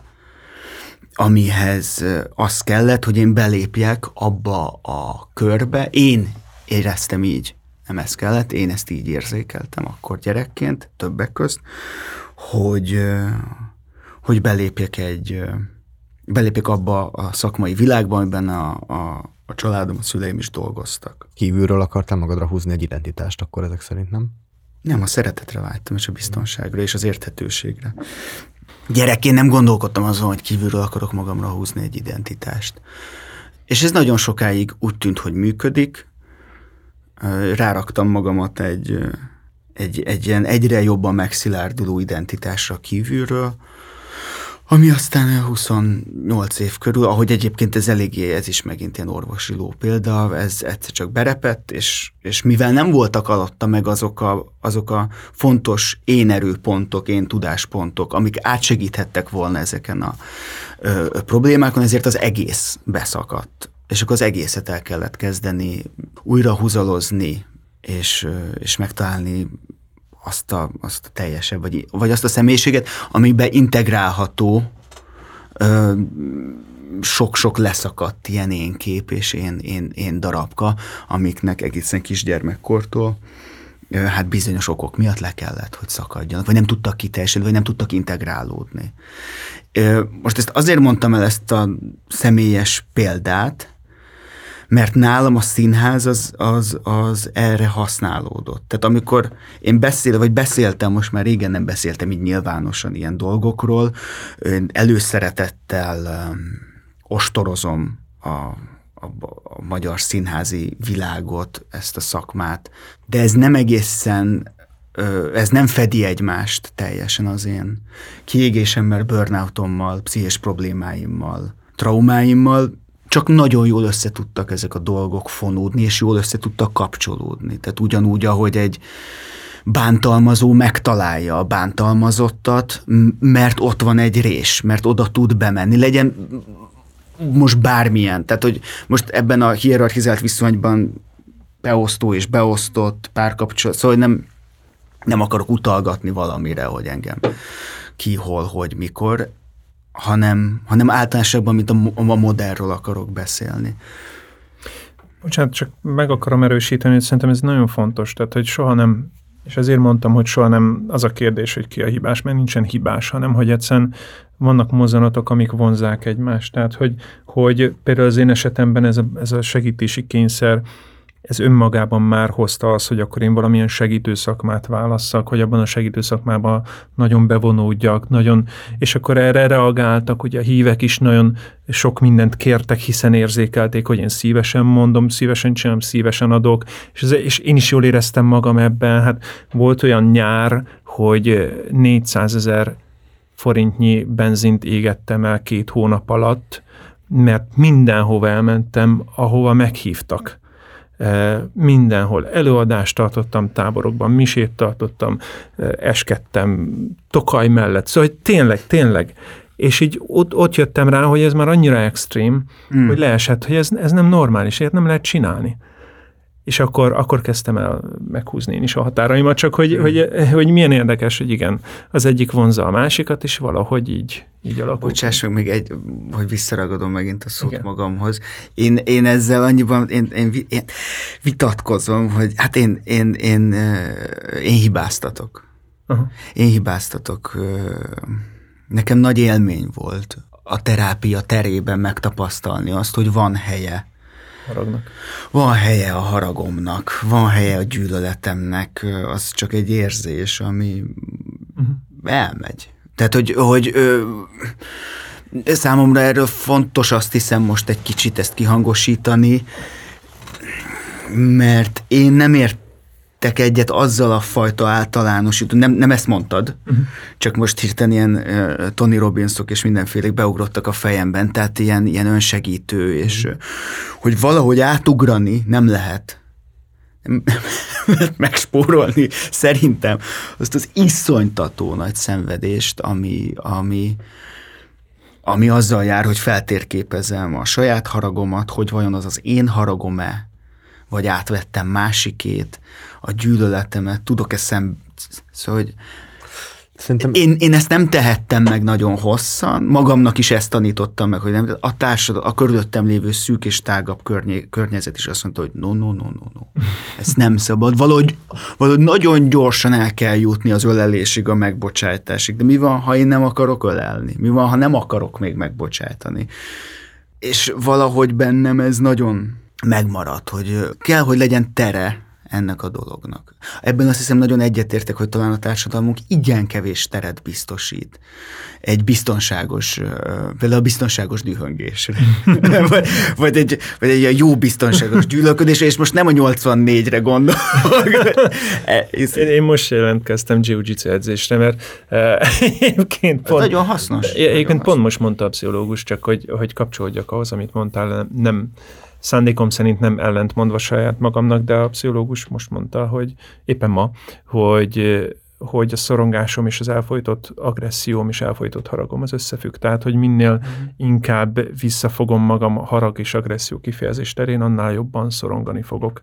amihez az kellett, hogy én belépjek abba a körbe. Én éreztem így, nem ez kellett, én ezt így érzékeltem akkor gyerekként, többek közt, hogy, hogy belépjek egy, belépjek abba a szakmai világba, amiben a, a, a családom, a szüleim is dolgoztak. Kívülről akartál magadra húzni egy identitást, akkor ezek szerint nem? Nem, a szeretetre vágytam, és a biztonságra, és az érthetőségre. Gyerekként nem gondolkodtam azon, hogy kívülről akarok magamra húzni egy identitást. És ez nagyon sokáig úgy tűnt, hogy működik. Ráraktam magamat egy, egy, egy ilyen egyre jobban megszilárduló identitásra kívülről, ami aztán 28 év körül, ahogy egyébként ez eléggé, ez is megint ilyen orvosi ló példa, ez egyszer csak berepett, és, és mivel nem voltak alatta meg azok a, azok a fontos én erőpontok, én tudáspontok, amik átsegíthettek volna ezeken a ö, problémákon, ezért az egész beszakadt. És akkor az egészet el kellett kezdeni újra húzalozni, és, és megtalálni azt a, azt a teljesebb, vagy, vagy azt a személyiséget, amiben integrálható ö, sok-sok leszakadt ilyen én kép és én, én, én darabka, amiknek egészen kisgyermekkortól hát bizonyos okok miatt le kellett, hogy szakadjanak, vagy nem tudtak kiteljesedni, vagy nem tudtak integrálódni. Most ezt azért mondtam el ezt a személyes példát, mert nálam a színház az, az, az erre használódott. Tehát amikor én beszél, vagy beszéltem, most már régen nem beszéltem így nyilvánosan ilyen dolgokról, én előszeretettel um, ostorozom a, a, a magyar színházi világot, ezt a szakmát, de ez nem egészen ez nem fedi egymást teljesen az én kiégésemmel, burnoutommal, pszichés problémáimmal, traumáimmal, csak nagyon jól összetudtak ezek a dolgok fonódni, és jól összetudtak kapcsolódni. Tehát ugyanúgy, ahogy egy bántalmazó megtalálja a bántalmazottat, mert ott van egy rés, mert oda tud bemenni. Legyen most bármilyen. Tehát, hogy most ebben a hierarchizált viszonyban beosztó és beosztott párkapcsolat, szóval nem, nem akarok utalgatni valamire, hogy engem ki, hol, hogy, mikor hanem, hanem általánosabban, mint a, a modellről akarok beszélni. Bocsánat, csak meg akarom erősíteni, hogy szerintem ez nagyon fontos, tehát hogy soha nem, és ezért mondtam, hogy soha nem az a kérdés, hogy ki a hibás, mert nincsen hibás, hanem hogy egyszerűen vannak mozzanatok, amik vonzák egymást. Tehát, hogy, hogy például az én esetemben ez a, ez a segítési kényszer ez önmagában már hozta az, hogy akkor én valamilyen segítő szakmát válasszak, hogy abban a segítő szakmában nagyon bevonódjak, nagyon, és akkor erre reagáltak, hogy a hívek is nagyon sok mindent kértek, hiszen érzékelték, hogy én szívesen mondom, szívesen csinálom, szívesen adok, és, ez, és én is jól éreztem magam ebben. Hát volt olyan nyár, hogy 400 ezer forintnyi benzint égettem el két hónap alatt, mert mindenhova elmentem, ahova meghívtak mindenhol előadást tartottam táborokban, misét tartottam, eskedtem Tokaj mellett, szóval hogy tényleg, tényleg. És így ott, ott jöttem rá, hogy ez már annyira extrém, mm. hogy leesett, hogy ez, ez nem normális, ilyet nem lehet csinálni és akkor, akkor kezdtem el meghúzni én is a határaimat, csak hogy, mm. hogy, hogy milyen érdekes, hogy igen, az egyik vonza a másikat, és valahogy így, így alakult. Bocsáss meg még egy, hogy visszaragadom megint a szót igen. magamhoz. Én, én ezzel annyiban, én, én, én vitatkozom, hogy hát én, én, én, én hibáztatok. Aha. Én hibáztatok. Nekem nagy élmény volt a terápia terében megtapasztalni azt, hogy van helye haragnak? Van helye a haragomnak, van helye a gyűlöletemnek, az csak egy érzés, ami uh-huh. elmegy. Tehát, hogy, hogy ö, számomra erről fontos azt hiszem most egy kicsit ezt kihangosítani, mert én nem ért értek egyet azzal a fajta általánosító, nem, nem ezt mondtad, uh-huh. csak most hirtelen ilyen uh, Tony Robbinsok és mindenféle beugrottak a fejemben, tehát ilyen, ilyen önsegítő, uh-huh. és uh, hogy valahogy átugrani nem lehet. megspórolni szerintem azt az iszonytató nagy szenvedést, ami, ami, ami azzal jár, hogy feltérképezem a saját haragomat, hogy vajon az az én haragom-e, vagy átvettem másikét, a gyűlöletemet, tudok-e szem... Szóval, hogy Szerintem... Én, én ezt nem tehettem meg nagyon hosszan, magamnak is ezt tanítottam meg, hogy nem, a társadalom, a körülöttem lévő szűk és tágabb környe, környezet is azt mondta, hogy no, no, no, no, no, ez nem szabad. Valahogy, valahogy nagyon gyorsan el kell jutni az ölelésig, a megbocsájtásig. De mi van, ha én nem akarok ölelni? Mi van, ha nem akarok még megbocsájtani? És valahogy bennem ez nagyon megmaradt, hogy kell, hogy legyen tere ennek a dolognak. Ebben azt hiszem nagyon egyetértek, hogy talán a társadalmunk igen kevés teret biztosít egy biztonságos, például a biztonságos dühöngésre, vagy, vagy, egy, vagy egy jó biztonságos gyűlölködésre, és most nem a 84-re gondolok. én, én most jelentkeztem jiu-jitsu edzésre, mert egyébként pont... Nagyon hasznos. Egyébként pont hasznos. most mondta a pszichológus, csak hogy, hogy kapcsolódjak ahhoz, amit mondtál, nem szándékom szerint nem ellentmondva saját magamnak, de a pszichológus most mondta, hogy éppen ma, hogy hogy a szorongásom és az elfolytott agresszióm és elfolytott haragom az összefügg. Tehát, hogy minél uh-huh. inkább visszafogom magam a harag és agresszió kifejezés terén, annál jobban szorongani fogok.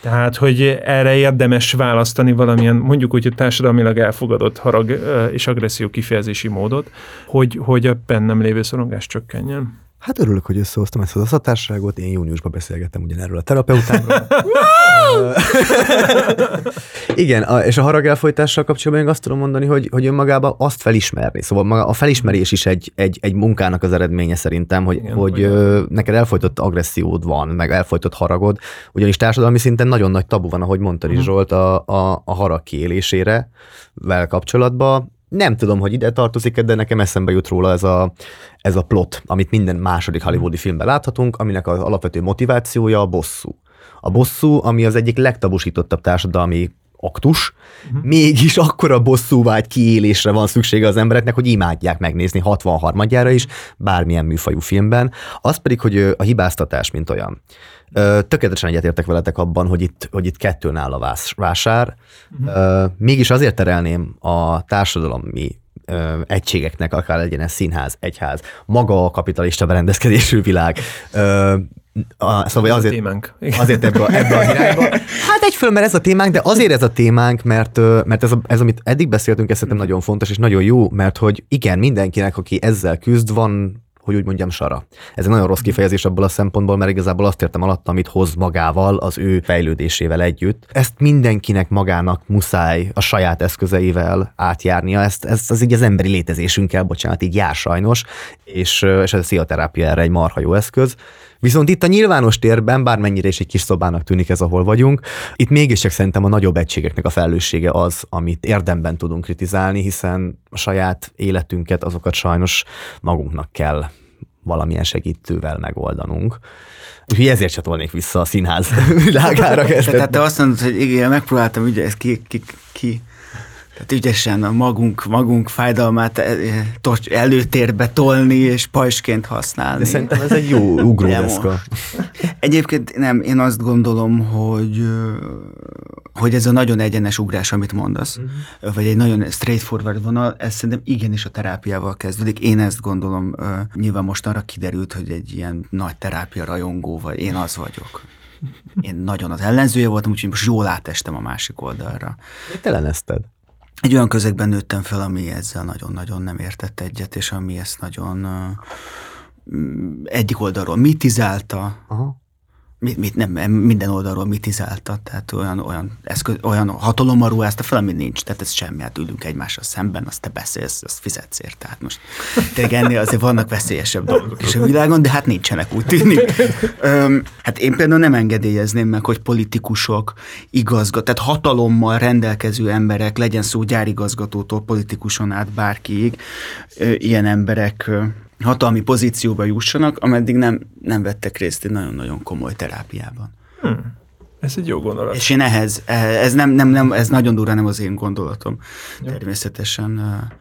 Tehát, hogy erre érdemes választani valamilyen, mondjuk úgy, hogy társadalmilag elfogadott harag és agresszió kifejezési módot, hogy, hogy a bennem lévő szorongás csökkenjen. Hát örülök, hogy összehoztam ezt az aszatárságot. Én júniusban beszélgettem ugyanerről a terapeutámról. Igen, és a harag elfolytással kapcsolatban még azt tudom mondani, hogy, hogy önmagában azt felismerni. Szóval maga a felismerés is egy, egy, egy munkának az eredménye szerintem, hogy, Igen, hogy ö, neked elfolytott agressziód van, meg elfolytott haragod, ugyanis társadalmi szinten nagyon nagy tabu van, ahogy mondtad is uh-huh. Zsolt, a, a, a harag kiélésére vel kapcsolatban nem tudom, hogy ide tartozik de nekem eszembe jut róla ez a, ez a plot, amit minden második hollywoodi filmben láthatunk, aminek az alapvető motivációja a bosszú. A bosszú, ami az egyik legtabusítottabb társadalmi aktus, uh-huh. mégis akkora bosszúvágy kiélésre van szüksége az embereknek, hogy imádják megnézni 63-jára is, bármilyen műfajú filmben. Az pedig, hogy a hibáztatás, mint olyan. Tökéletesen egyetértek veletek abban, hogy itt, hogy itt kettőn áll a vásár. Uh-huh. Mégis azért terelném a társadalmi egységeknek, akár legyen ez színház, egyház, maga a kapitalista berendezkedésű világ, a, szóval azért, a témánk. azért ebbe, a, ebbe a irányba. Hát egyfelől, mert ez a témánk, de azért ez a témánk, mert, mert ez, a, ez, amit eddig beszéltünk, ez szerintem nagyon fontos és nagyon jó, mert hogy igen, mindenkinek, aki ezzel küzd, van hogy úgy mondjam, sara. Ez egy nagyon rossz kifejezés abból a szempontból, mert igazából azt értem alatt, amit hoz magával, az ő fejlődésével együtt. Ezt mindenkinek magának muszáj a saját eszközeivel átjárnia, ezt, ezt az így az emberi létezésünkkel, bocsánat, így jár sajnos, és, és ez a pszichoterápia erre egy marha jó eszköz Viszont itt a nyilvános térben, bármennyire is egy kis szobának tűnik ez, ahol vagyunk, itt mégiscsak szerintem a nagyobb egységeknek a felelőssége az, amit érdemben tudunk kritizálni, hiszen a saját életünket, azokat sajnos magunknak kell valamilyen segítővel megoldanunk. Úgyhogy ezért csatolnék vissza a színház világára. Tehát te azt mondod, hogy igen, megpróbáltam ugye ezt ki, ki, ki tehát ügyesen a magunk, magunk fájdalmát eh, előtérbe tolni és pajsként használni. De szerintem ez egy jó ugródeszka. Egyébként nem, én azt gondolom, hogy hogy ez a nagyon egyenes ugrás, amit mondasz, uh-huh. vagy egy nagyon straightforward vonal, ez szerintem igenis a terápiával kezdődik. Én ezt gondolom, nyilván most arra kiderült, hogy egy ilyen nagy terápia rajongó vagy, én az vagyok. Én nagyon az ellenzője voltam, úgyhogy most jól átestem a másik oldalra. Mit ellenezted? Egy olyan közegben nőttem fel, ami ezzel nagyon-nagyon nem értett egyet, és ami ezt nagyon egyik oldalról mitizálta, Aha mit, mit, nem, minden oldalról mitizálta, tehát olyan, olyan, eszköz, olyan hatalommal ruházta fel, ami nincs, tehát ez semmi, hát ülünk egymással szemben, azt te beszélsz, azt fizetsz ért, tehát most tényleg ennél azért vannak veszélyesebb dolgok is a világon, de hát nincsenek úgy tűnik. Öm, hát én például nem engedélyezném meg, hogy politikusok, igazgat, tehát hatalommal rendelkező emberek, legyen szó gyárigazgatótól politikuson át bárkiig, ö, ilyen emberek ö, hatalmi pozícióba jussanak, ameddig nem, nem vettek részt egy nagyon-nagyon komoly terápiában. Hmm. Ez egy jó gondolat. És én ehhez, ez nem, nem, nem, ez nagyon durva nem az én gondolatom. Ja. Természetesen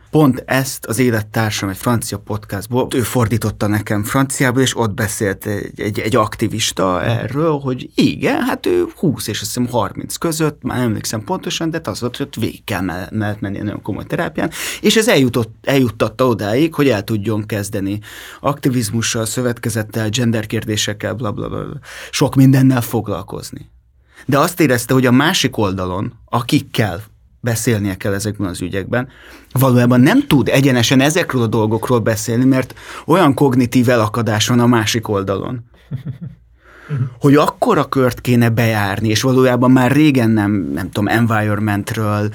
pont ezt az élettársam egy francia podcastból, ő fordította nekem franciából, és ott beszélt egy, egy, egy aktivista erről, hogy igen, hát ő 20 és azt hiszem 30 között, már nem emlékszem pontosan, de az volt, hogy végig kell mellett menni nagyon komoly terápián, és ez eljutott, eljuttatta odáig, hogy el tudjon kezdeni aktivizmussal, szövetkezettel, genderkérdésekkel, bla, bla, bla, sok mindennel foglalkozni. De azt érezte, hogy a másik oldalon, akikkel beszélnie kell ezekben az ügyekben, valójában nem tud egyenesen ezekről a dolgokról beszélni, mert olyan kognitív elakadás van a másik oldalon. hogy akkora kört kéne bejárni, és valójában már régen nem, nem tudom, environmentről,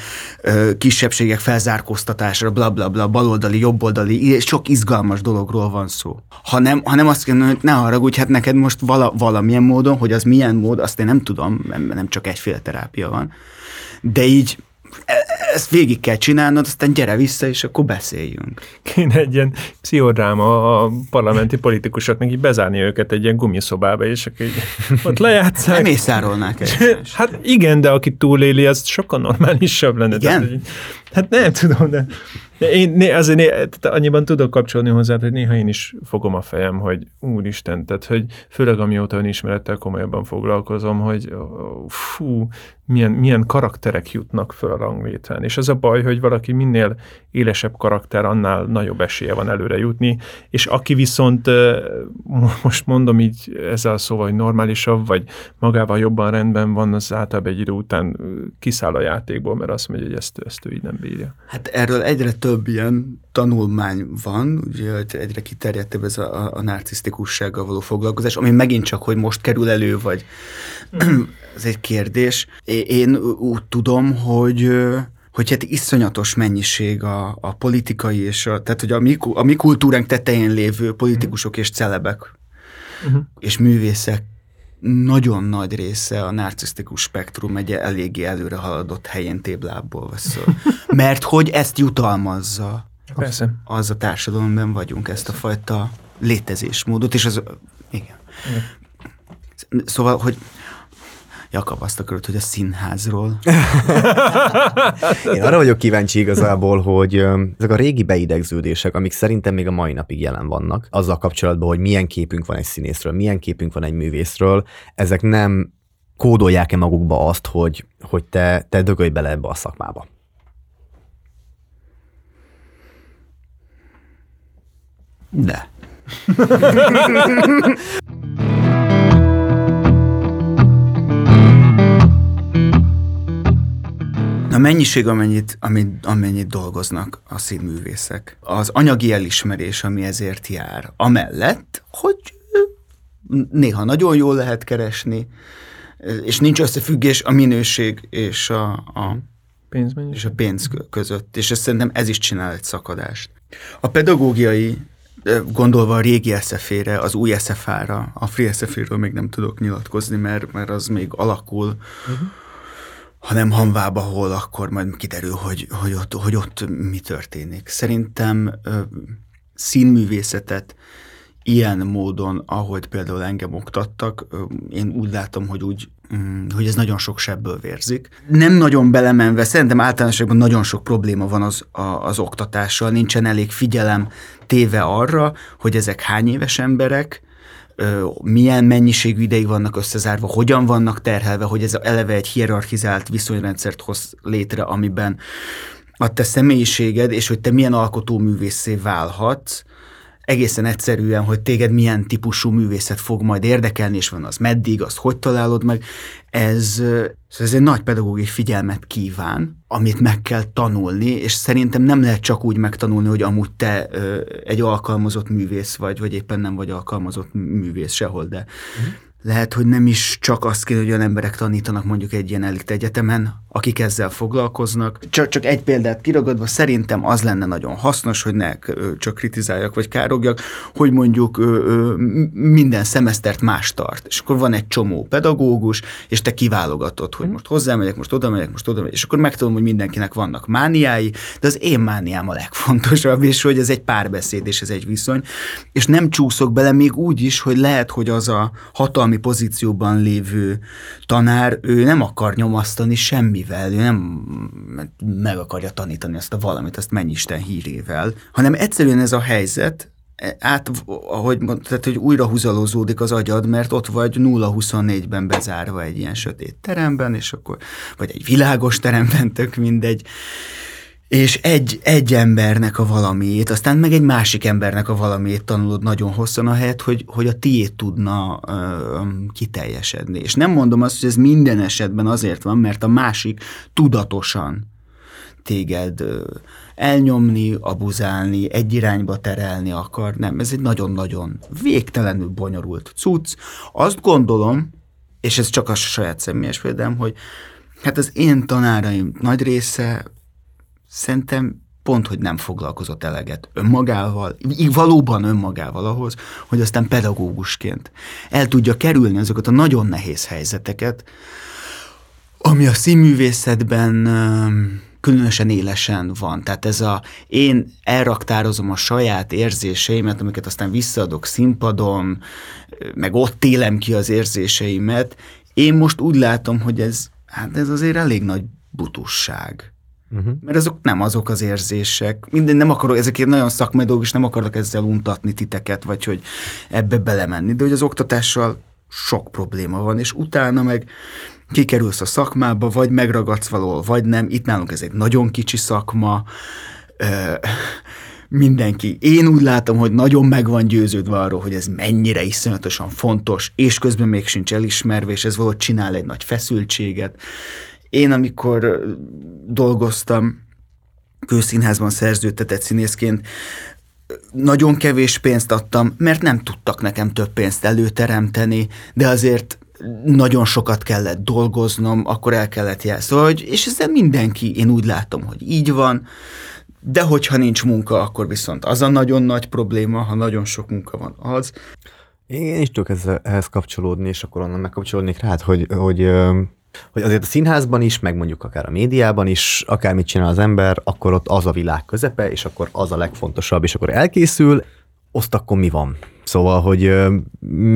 kisebbségek felzárkóztatásra, bla bla bla, baloldali, jobboldali, sok izgalmas dologról van szó. Hanem, hanem azt kell, hogy ne haragudj, hát neked most vala, valamilyen módon, hogy az milyen mód, azt én nem tudom, nem csak egyféle terápia van. De így ezt végig kell csinálnod, aztán gyere vissza, és akkor beszéljünk. Kéne egy ilyen pszichodráma a parlamenti politikusoknak így bezárni őket egy ilyen gumiszobába, és akkor így ott lejátszák. Nem észárolnák Hát igen, de aki túléli, az sokkal normálisabb lenne. Igen? Tehát, hát nem tudom, de én né, azért né, tehát annyiban tudok kapcsolni hozzá, hogy néha én is fogom a fejem, hogy úristen, tehát hogy főleg amióta önismerettel komolyabban foglalkozom, hogy fú, milyen, milyen karakterek jutnak föl a ranglétrán. És az a baj, hogy valaki minél élesebb karakter, annál nagyobb esélye van előre jutni, és aki viszont, most mondom így ezzel a szóval, hogy normálisabb, vagy magával jobban rendben van, az általában egy idő után kiszáll a játékból, mert azt mondja, hogy ezt, ezt ő így nem bírja. Hát erről egyre több ilyen tanulmány van, ugye egyre kiterjedtebb ez a, a narcisztikussággal való foglalkozás, ami megint csak, hogy most kerül elő, vagy ez egy kérdés. Én úgy tudom, hogy hogy hát iszonyatos mennyiség a, a politikai és a, tehát hogy a mi, a mi kultúránk tetején lévő politikusok és celebek uh-huh. és művészek nagyon nagy része a narcisztikus spektrum egy eléggé előre haladott helyén téblából vesző. Mert hogy ezt jutalmazza. Persze. Az a társadalomban vagyunk, ezt a fajta létezésmódot, és az, igen. igen. Szóval, hogy Jakab azt akarod, hogy a színházról. Én arra vagyok kíváncsi igazából, hogy ezek a régi beidegződések, amik szerintem még a mai napig jelen vannak, azzal kapcsolatban, hogy milyen képünk van egy színészről, milyen képünk van egy művészről, ezek nem kódolják-e magukba azt, hogy, hogy te, te dögölj bele ebbe a szakmába? De. A mennyiség, amennyit, amennyit, amennyit dolgoznak a színművészek, az anyagi elismerés, ami ezért jár, amellett, hogy néha nagyon jól lehet keresni, és nincs összefüggés a minőség és a, a, és a pénz között, és ezt szerintem ez is csinál egy szakadást. A pedagógiai gondolva a régi SFE-re, az új SFA-ra, a Free SFA-ről még nem tudok nyilatkozni, mert, mert az még alakul, uh-huh. Ha nem hanvába hol, akkor majd kiderül, hogy, hogy, ott, hogy ott mi történik. Szerintem színművészetet ilyen módon, ahogy például engem oktattak, én úgy látom, hogy úgy mm, hogy ez nagyon sok sebből vérzik. Nem nagyon belemenve, szerintem általánosságban nagyon sok probléma van az, a, az oktatással, nincsen elég figyelem téve arra, hogy ezek hány éves emberek, milyen mennyiségű ideig vannak összezárva, hogyan vannak terhelve, hogy ez eleve egy hierarchizált viszonyrendszert hoz létre, amiben a te személyiséged, és hogy te milyen alkotóművészé válhatsz, egészen egyszerűen, hogy téged milyen típusú művészet fog majd érdekelni, és van az meddig, azt hogy találod meg, ez, ez egy nagy pedagógiai figyelmet kíván, amit meg kell tanulni, és szerintem nem lehet csak úgy megtanulni, hogy amúgy te egy alkalmazott művész vagy, vagy éppen nem vagy alkalmazott művész sehol, de uh-huh lehet, hogy nem is csak azt kéne, hogy olyan emberek tanítanak mondjuk egy ilyen elit egyetemen, akik ezzel foglalkoznak. Csak, csak egy példát kiragadva, szerintem az lenne nagyon hasznos, hogy ne csak kritizáljak vagy károgjak, hogy mondjuk minden szemesztert más tart. És akkor van egy csomó pedagógus, és te kiválogatod, hogy most hozzámegyek, most oda megyek, most oda megyek, és akkor megtudom, hogy mindenkinek vannak mániái, de az én mániám a legfontosabb, és hogy ez egy párbeszéd, és ez egy viszony. És nem csúszok bele még úgy is, hogy lehet, hogy az a hatalmi pozícióban lévő tanár, ő nem akar nyomasztani semmivel, ő nem meg akarja tanítani azt a valamit, azt mennyisten hírével, hanem egyszerűen ez a helyzet, át, ahogy mondtad, hogy újra húzalozódik az agyad, mert ott vagy 0-24-ben bezárva egy ilyen sötét teremben, és akkor, vagy egy világos teremben, tök mindegy, és egy, egy embernek a valamiét, aztán meg egy másik embernek a valamiét tanulod nagyon hosszan, a helyet, hogy, hogy a tiét tudna ö, kiteljesedni. És nem mondom azt, hogy ez minden esetben azért van, mert a másik tudatosan téged ö, elnyomni, abuzálni, egy irányba terelni akar. Nem, ez egy nagyon-nagyon végtelenül bonyolult cucc. Azt gondolom, és ez csak a saját személyes példám, hogy hát az én tanáraim nagy része szerintem pont, hogy nem foglalkozott eleget önmagával, valóban önmagával ahhoz, hogy aztán pedagógusként el tudja kerülni azokat a nagyon nehéz helyzeteket, ami a színművészetben különösen élesen van. Tehát ez a, én elraktározom a saját érzéseimet, amiket aztán visszaadok színpadon, meg ott élem ki az érzéseimet. Én most úgy látom, hogy ez, hát ez azért elég nagy butusság. Uh-huh. Mert azok nem azok az érzések. Minden nem akarok, ezekért nagyon szakmai dolgok, és nem akarok ezzel untatni titeket, vagy hogy ebbe belemenni. De hogy az oktatással sok probléma van, és utána meg kikerülsz a szakmába, vagy megragadsz valahol, vagy nem. Itt nálunk ez egy nagyon kicsi szakma, mindenki. Én úgy látom, hogy nagyon meg van győződve arról, hogy ez mennyire iszonyatosan fontos, és közben még sincs elismerve, és ez valahogy csinál egy nagy feszültséget. Én, amikor dolgoztam kőszínházban szerződtetett színészként, nagyon kevés pénzt adtam, mert nem tudtak nekem több pénzt előteremteni, de azért nagyon sokat kellett dolgoznom, akkor el kellett jelzni. Szóval, hogy, és ezzel mindenki, én úgy látom, hogy így van, de hogyha nincs munka, akkor viszont az a nagyon nagy probléma, ha nagyon sok munka van az. Én is tudok ehhez kapcsolódni, és akkor onnan megkapcsolódnék rá, hogy, hogy hogy azért a színházban is, meg mondjuk akár a médiában is, akármit csinál az ember, akkor ott az a világ közepe, és akkor az a legfontosabb, és akkor elkészül, azt akkor mi van? Szóval, hogy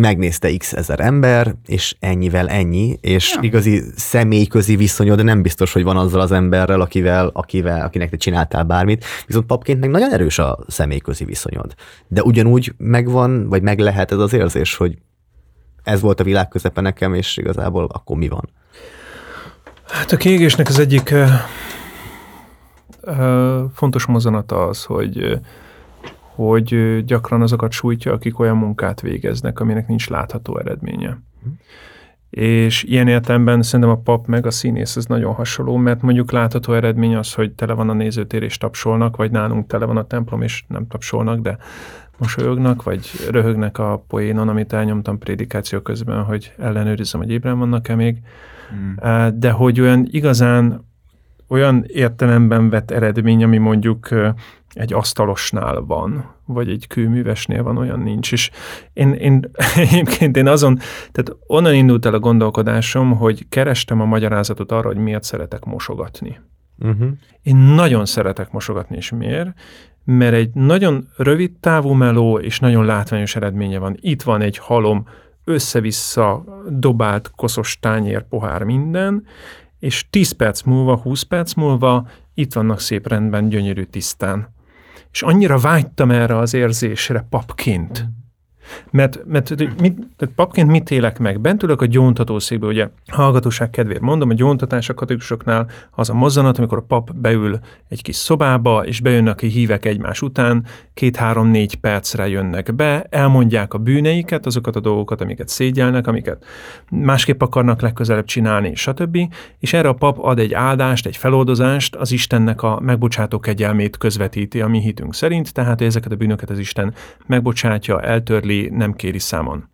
megnézte x ezer ember, és ennyivel ennyi, és ja. igazi személyközi viszonyod nem biztos, hogy van azzal az emberrel, akivel, akivel, akinek te csináltál bármit, viszont papként meg nagyon erős a személyközi viszonyod. De ugyanúgy megvan, vagy meg lehet ez az érzés, hogy ez volt a világ közepe nekem, és igazából akkor mi van? Hát a kiégésnek az egyik uh, uh, fontos mozanata az, hogy hogy gyakran azokat sújtja, akik olyan munkát végeznek, aminek nincs látható eredménye. Mm. És ilyen értelemben szerintem a pap meg a színész ez nagyon hasonló, mert mondjuk látható eredmény az, hogy tele van a nézőtér és tapsolnak, vagy nálunk tele van a templom és nem tapsolnak, de mosolyognak, vagy röhögnek a poénon, amit elnyomtam prédikáció közben, hogy ellenőrizzem, hogy ébren vannak-e még. Hmm. De hogy olyan igazán olyan értelemben vett eredmény, ami mondjuk egy asztalosnál van, vagy egy kőművesnél van, olyan nincs. És én, én egyébként én azon, tehát onnan indult el a gondolkodásom, hogy kerestem a magyarázatot arra, hogy miért szeretek mosogatni. Uh-huh. Én nagyon szeretek mosogatni, és miért? Mert egy nagyon rövid távú meló és nagyon látványos eredménye van. Itt van egy halom, össze-vissza dobált koszos tányér, pohár, minden, és 10 perc múlva, 20 perc múlva itt vannak szép rendben, gyönyörű tisztán. És annyira vágytam erre az érzésre papként, mert, mert mit, tehát papként mit élek meg? Bent ülök a gyóntatószékbe, ugye hallgatóság kedvéért mondom, a gyóntatás a katolikusoknál az a mozzanat, amikor a pap beül egy kis szobába, és bejönnek a hívek egymás után, két-három-négy percre jönnek be, elmondják a bűneiket, azokat a dolgokat, amiket szégyelnek, amiket másképp akarnak legközelebb csinálni, stb. És erre a pap ad egy áldást, egy feloldozást, az Istennek a megbocsátó kegyelmét közvetíti a mi hitünk szerint, tehát ezeket a bűnöket az Isten megbocsátja, eltörli, nem kéri számon.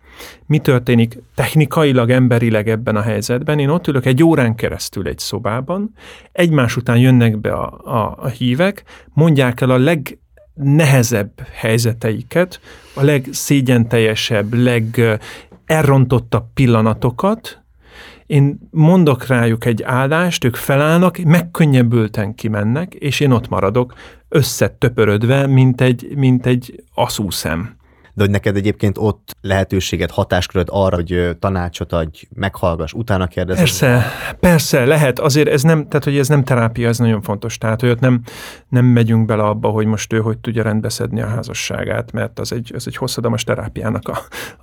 Mi történik technikailag, emberileg ebben a helyzetben? Én ott ülök egy órán keresztül egy szobában, egymás után jönnek be a, a, a hívek, mondják el a legnehezebb helyzeteiket, a legszégyenteljesebb, legelrontottabb pillanatokat, én mondok rájuk egy áldást, ők felállnak, megkönnyebbülten kimennek, és én ott maradok, összetöpörödve, mint egy, mint egy aszúszem de hogy neked egyébként ott lehetőséget, hatásköröd arra, hogy tanácsot adj, meghallgass, utána kérdez. Persze, persze, lehet. Azért ez nem, tehát hogy ez nem terápia, ez nagyon fontos. Tehát, hogy ott nem, nem megyünk bele abba, hogy most ő hogy tudja rendbeszedni a házasságát, mert az egy, az egy hosszadalmas terápiának a,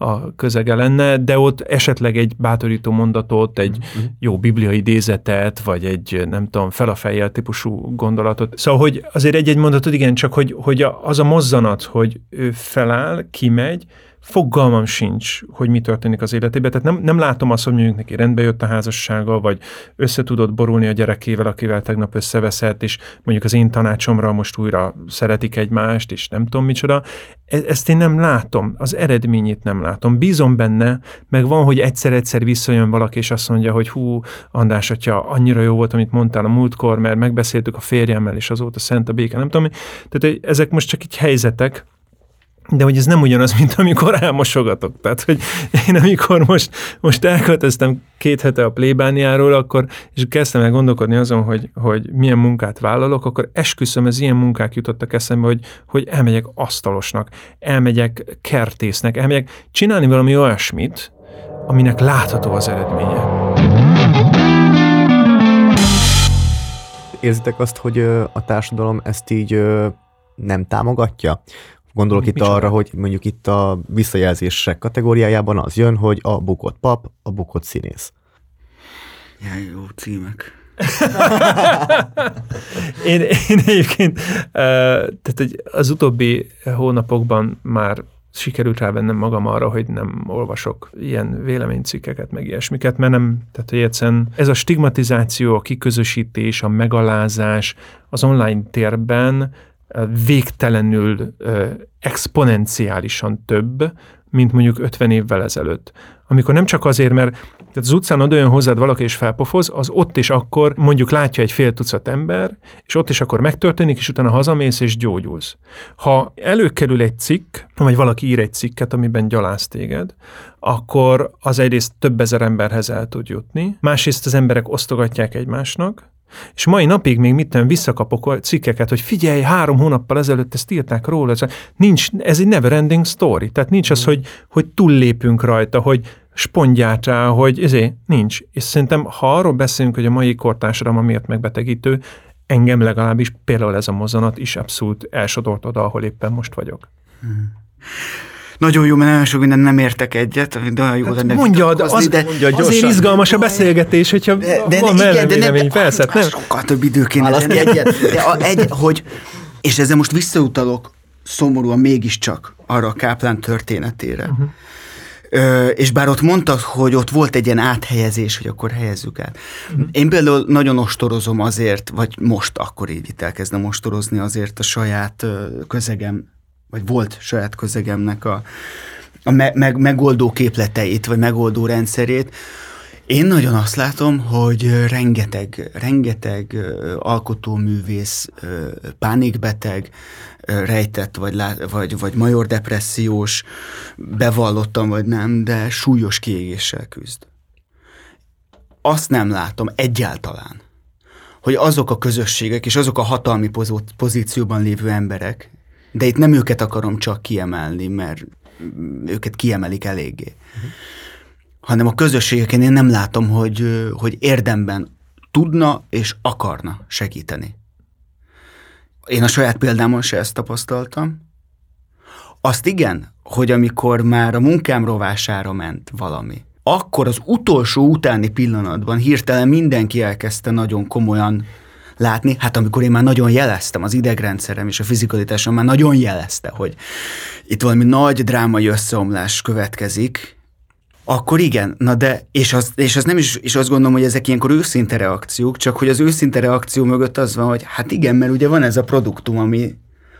a közege lenne, de ott esetleg egy bátorító mondatot, egy mm-hmm. jó bibliai idézetet, vagy egy nem tudom, fel a fejjel típusú gondolatot. Szóval, hogy azért egy-egy mondatot, igen, csak hogy, hogy az a mozzanat, hogy ő feláll, kimegy, fogalmam sincs, hogy mi történik az életében. Tehát nem, nem látom azt, hogy mondjuk neki rendbe jött a házassága, vagy össze tudott borulni a gyerekével, akivel tegnap összeveszett, és mondjuk az én tanácsomra most újra szeretik egymást, és nem tudom micsoda. E- ezt én nem látom, az eredményét nem látom. Bízom benne, meg van, hogy egyszer-egyszer visszajön valaki, és azt mondja, hogy hú, András atya, annyira jó volt, amit mondtál a múltkor, mert megbeszéltük a férjemmel, és azóta szent a béke, nem tudom. Tehát ezek most csak így helyzetek, de hogy ez nem ugyanaz, mint amikor elmosogatok. Tehát, hogy én amikor most, most elköltöztem két hete a plébániáról, akkor, és kezdtem el gondolkodni azon, hogy, hogy milyen munkát vállalok, akkor esküszöm, ez ilyen munkák jutottak eszembe, hogy, hogy elmegyek asztalosnak, elmegyek kertésznek, elmegyek csinálni valami olyasmit, aminek látható az eredménye. Érzitek azt, hogy a társadalom ezt így nem támogatja? Gondolok itt Micsoda? arra, hogy mondjuk itt a visszajelzések kategóriájában az jön, hogy a bukott pap, a bukott színész. Ja, jó címek. én, én egyébként, tehát hogy az utóbbi hónapokban már sikerült rávennem magam arra, hogy nem olvasok ilyen véleménycikkeket, meg ilyesmiket, mert nem, tehát hogy egyszerűen ez a stigmatizáció, a kiközösítés, a megalázás az online térben végtelenül exponenciálisan több, mint mondjuk 50 évvel ezelőtt. Amikor nem csak azért, mert tehát az utcán oda jön hozzád valaki és felpofoz, az ott is akkor mondjuk látja egy fél tucat ember, és ott is akkor megtörténik, és utána hazamész és gyógyulsz. Ha előkerül egy cikk, vagy valaki ír egy cikket, amiben gyaláz téged, akkor az egyrészt több ezer emberhez el tud jutni, másrészt az emberek osztogatják egymásnak, és mai napig még mit nem visszakapok a cikkeket, hogy figyelj, három hónappal ezelőtt ezt írták róla, ez, nincs, ez egy never ending story, tehát nincs az, hogy, hogy túllépünk rajta, hogy spondját rá, hogy ezért nincs. És szerintem, ha arról beszélünk, hogy a mai kortársadalom miért megbetegítő, engem legalábbis például ez a mozzanat is abszolút elsodort oda, ahol éppen most vagyok. Mm nagyon jó, mert nagyon sok minden nem értek egyet, de jó hát lenne mondja, de az, de mondja gyorsan. azért izgalmas a beszélgetés, hogyha de, de van igen, de nem, persze. Nem. Sokkal több idő kéne lenni egyet. De a, egy, hogy, és ezzel most visszautalok szomorúan mégiscsak arra a Káplán történetére. Uh-huh. Ö, és bár ott mondtad, hogy ott volt egy ilyen áthelyezés, hogy akkor helyezzük át. Uh-huh. Én például nagyon ostorozom azért, vagy most akkor így itt elkezdem ostorozni azért a saját közegem vagy volt saját közegemnek a, a me, meg, megoldó képleteit, vagy megoldó rendszerét, Én nagyon azt látom, hogy rengeteg, rengeteg alkotóművész pánikbeteg, rejtett, vagy, vagy, vagy major depressziós, bevallottam, vagy nem, de súlyos kiégéssel küzd. Azt nem látom egyáltalán, hogy azok a közösségek és azok a hatalmi pozícióban lévő emberek, de itt nem őket akarom csak kiemelni, mert őket kiemelik eléggé, uh-huh. hanem a közösségeken én nem látom, hogy, hogy érdemben tudna és akarna segíteni. Én a saját példámon se ezt tapasztaltam. Azt igen, hogy amikor már a munkám rovására ment valami, akkor az utolsó utáni pillanatban hirtelen mindenki elkezdte nagyon komolyan látni, hát amikor én már nagyon jeleztem, az idegrendszerem és a fizikalitásom már nagyon jelezte, hogy itt valami nagy drámai összeomlás következik, akkor igen, na de, és az, és az nem is, és azt gondolom, hogy ezek ilyenkor őszinte reakciók, csak hogy az őszinte reakció mögött az van, hogy hát igen, mert ugye van ez a produktum, ami,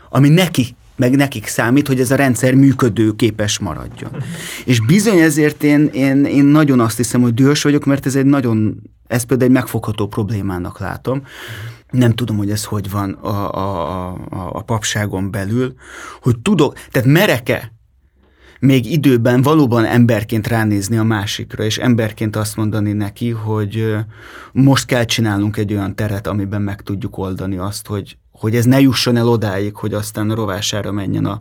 ami neki meg nekik számít, hogy ez a rendszer működő képes maradjon. És bizony ezért én, én, én nagyon azt hiszem, hogy dühös vagyok, mert ez egy nagyon, ez például egy megfogható problémának látom. Nem tudom, hogy ez hogy van a, a, a, a papságon belül, hogy tudok, tehát mereke még időben valóban emberként ránézni a másikra, és emberként azt mondani neki, hogy most kell csinálnunk egy olyan teret, amiben meg tudjuk oldani azt, hogy, hogy ez ne jusson el odáig, hogy aztán a rovására menjen a,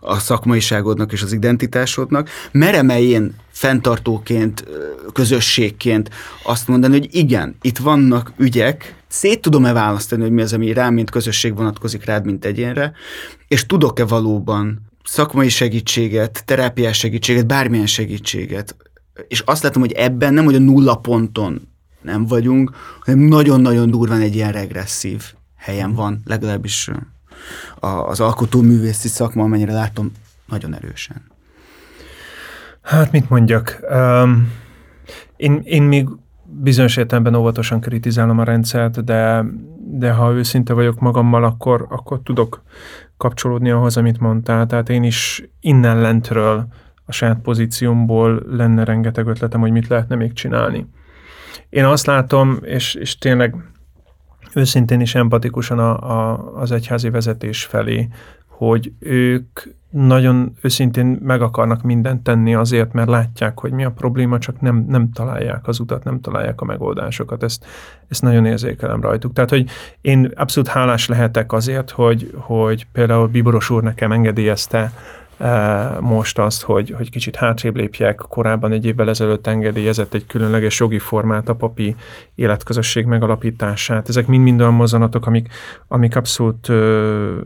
a szakmaiságodnak és az identitásodnak. Merem-e én fenntartóként, közösségként azt mondani, hogy igen, itt vannak ügyek, szét tudom-e választani, hogy mi az, ami rám, mint közösség vonatkozik rád, mint egyénre, és tudok-e valóban szakmai segítséget, terápiás segítséget, bármilyen segítséget. És azt látom, hogy ebben nem, hogy a nulla ponton nem vagyunk, hanem nagyon-nagyon durván egy ilyen regresszív helyen van, legalábbis az alkotóművészi szakma, amennyire látom, nagyon erősen. Hát mit mondjak? Um, én, én még bizonyos értelemben óvatosan kritizálom a rendszert, de, de ha őszinte vagyok magammal, akkor, akkor tudok kapcsolódni ahhoz, amit mondtál. Tehát én is innen lentről, a saját pozíciómból lenne rengeteg ötletem, hogy mit lehetne még csinálni. Én azt látom, és, és tényleg őszintén is empatikusan a, a, az egyházi vezetés felé, hogy ők nagyon őszintén meg akarnak mindent tenni azért, mert látják, hogy mi a probléma, csak nem, nem találják az utat, nem találják a megoldásokat. Ezt, ezt nagyon érzékelem rajtuk. Tehát, hogy én abszolút hálás lehetek azért, hogy, hogy például Biboros úr nekem engedélyezte most azt, hogy, hogy kicsit hátrébb lépjek. Korábban egy évvel ezelőtt engedélyezett egy különleges jogi formát, a papi életközösség megalapítását. Ezek mind-mind olyan mozzanatok, amik, amik abszolút ö,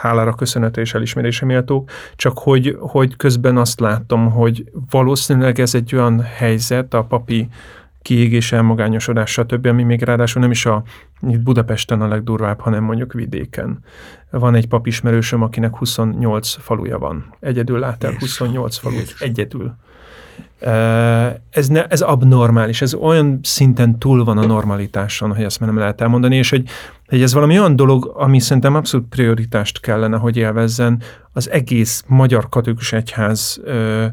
hálára köszönhető és elismerése méltók, csak hogy, hogy közben azt látom, hogy valószínűleg ez egy olyan helyzet a papi kiégés, elmagányosodás, stb., ami még ráadásul nem is a itt Budapesten a legdurvább, hanem mondjuk vidéken. Van egy papismerősöm, akinek 28 faluja van. Egyedül lát el 28 falut. Egyedül. Ez, ne, ez abnormális, ez olyan szinten túl van a normalitáson, hogy ezt már nem lehet elmondani, és hogy, hogy ez valami olyan dolog, ami szerintem abszolút prioritást kellene, hogy élvezzen az egész magyar katolikus egyház ö,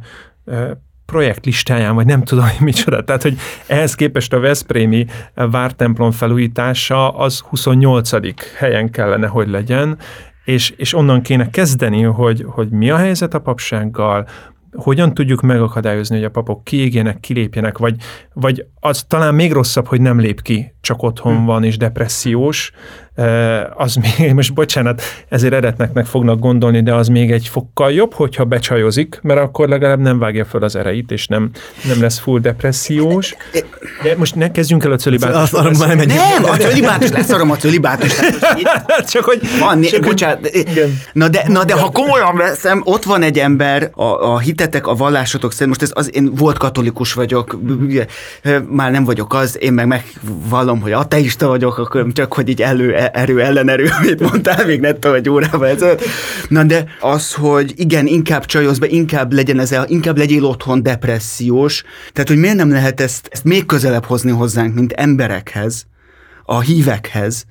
ö, projektlistáján, vagy nem tudom, hogy micsoda. Tehát, hogy ehhez képest a Veszprémi vártemplom felújítása az 28. helyen kellene, hogy legyen, és, és onnan kéne kezdeni, hogy, hogy mi a helyzet a papsággal, hogyan tudjuk megakadályozni, hogy a papok kiégjenek, kilépjenek, vagy, vagy az talán még rosszabb, hogy nem lép ki, csak otthon hm. van és depressziós, az még, most bocsánat, ezért eretneknek fognak gondolni, de az még egy fokkal jobb, hogyha becsajozik, mert akkor legalább nem vágja föl az ereit, és nem, nem lesz full depressziós. De most ne kezdjünk el a cölibátus. Nem, a cölibátus, leszarom a cölibátus. Csak hogy... Van, csak bocsánat. Na de, na de ha komolyan veszem, ott van egy ember, a, a hitetek, a vallásotok szerint, most ez az, én volt katolikus vagyok, már nem vagyok az, én meg megvallom, hogy ateista vagyok, akkor csak hogy így elő erő, ellenerő, amit mondtál még nettó egy órával ezelőtt. Na de az, hogy igen, inkább csajozz be, inkább legyen ez, inkább legyél otthon depressziós. Tehát, hogy miért nem lehet ezt, ezt még közelebb hozni hozzánk, mint emberekhez, a hívekhez,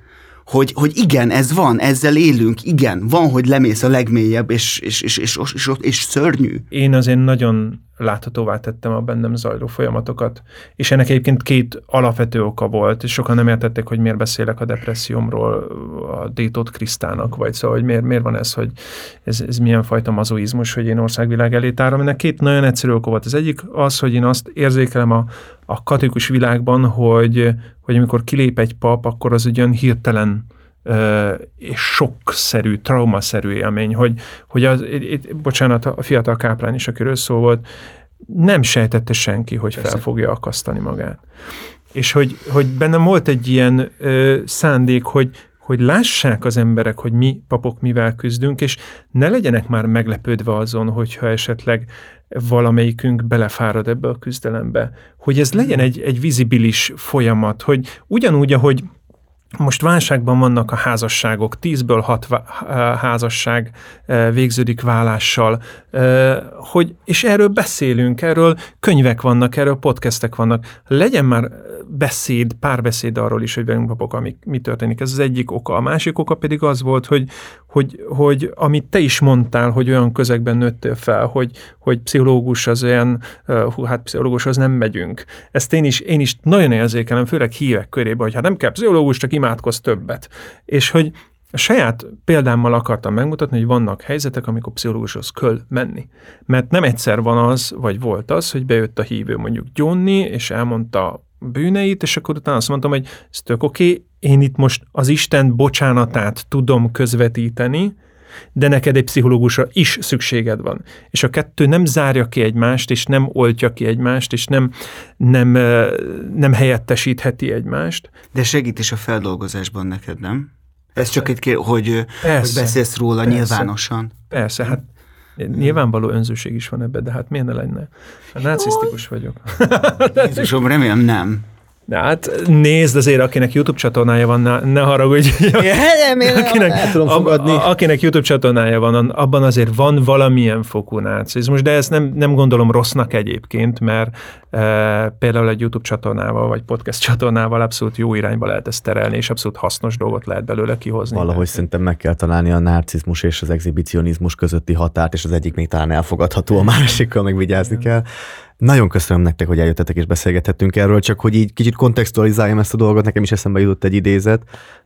hogy, hogy igen, ez van, ezzel élünk, igen, van, hogy lemész a legmélyebb, és, és, és, és, és, és, és szörnyű. Én azért nagyon láthatóvá tettem a bennem zajló folyamatokat. És ennek egyébként két alapvető oka volt, és sokan nem értették, hogy miért beszélek a depressziómról a Détót Krisztának, vagy szóval, hogy miért, miért van ez, hogy ez, ez milyen fajta mazoizmus, hogy én országvilág elé tárom. Ennek két nagyon egyszerű oka volt. Az egyik az, hogy én azt érzékelem a, a katolikus világban, hogy, hogy amikor kilép egy pap, akkor az ugyan hirtelen és sokszerű, traumaszerű élmény, hogy, hogy az, itt, bocsánat, a fiatal káplán is, akiről szó volt, nem sejtette senki, hogy Persze. fel fogja akasztani magát. És hogy, hogy bennem volt egy ilyen ö, szándék, hogy, hogy lássák az emberek, hogy mi papok mivel küzdünk, és ne legyenek már meglepődve azon, hogyha esetleg valamelyikünk belefárad ebbe a küzdelembe. Hogy ez legyen egy, egy vizibilis folyamat, hogy ugyanúgy, ahogy most válságban vannak a házasságok, tízből hat házasság végződik vállással, eh, hogy, és erről beszélünk, erről könyvek vannak, erről podcastek vannak. Legyen már beszéd, párbeszéd arról is, hogy velünk papok, ami, mi történik. Ez az egyik oka. A másik oka pedig az volt, hogy, hogy, hogy amit te is mondtál, hogy olyan közegben nőttél fel, hogy, hogy pszichológus az olyan, hú, hát pszichológus az nem megyünk. Ezt én is, én is nagyon érzékelem, főleg hívek körébe, hogy hát nem kell pszichológus, csak imádkoz többet. És hogy a saját példámmal akartam megmutatni, hogy vannak helyzetek, amikor pszichológushoz kell menni. Mert nem egyszer van az, vagy volt az, hogy bejött a hívő mondjuk gyónni, és elmondta bűneit, és akkor utána azt mondtam, hogy ez tök oké, okay, én itt most az Isten bocsánatát tudom közvetíteni, de neked egy pszichológusra is szükséged van. És a kettő nem zárja ki egymást, és nem oltja ki egymást, és nem, nem, nem helyettesítheti egymást. De segít is a feldolgozásban neked, nem? Ez csak egy kér, hogy, persze, hogy beszélsz róla persze, nyilvánosan. Persze, hát Nyilvánvaló önzőség is van ebben, de hát miért ne lenne? Hát narcisztikus vagyok. Jézusom, remélem nem. De hát nézd azért, akinek YouTube csatornája van, ne, haragudj. nem, én akinek, el tudom fogadni. A, akinek YouTube csatornája van, abban azért van valamilyen fokú nácizmus, de ezt nem, nem gondolom rossznak egyébként, mert e, például egy YouTube csatornával, vagy podcast csatornával abszolút jó irányba lehet ezt terelni, és abszolút hasznos dolgot lehet belőle kihozni. Valahogy mert. szerintem meg kell találni a narcizmus és az exhibicionizmus közötti határt, és az egyik még talán elfogadható, a másikkal meg vigyázni kell. Nagyon köszönöm nektek, hogy eljöttetek és beszélgethettünk erről, csak hogy így kicsit kontextualizáljam ezt a dolgot, nekem is eszembe jutott egy idézet,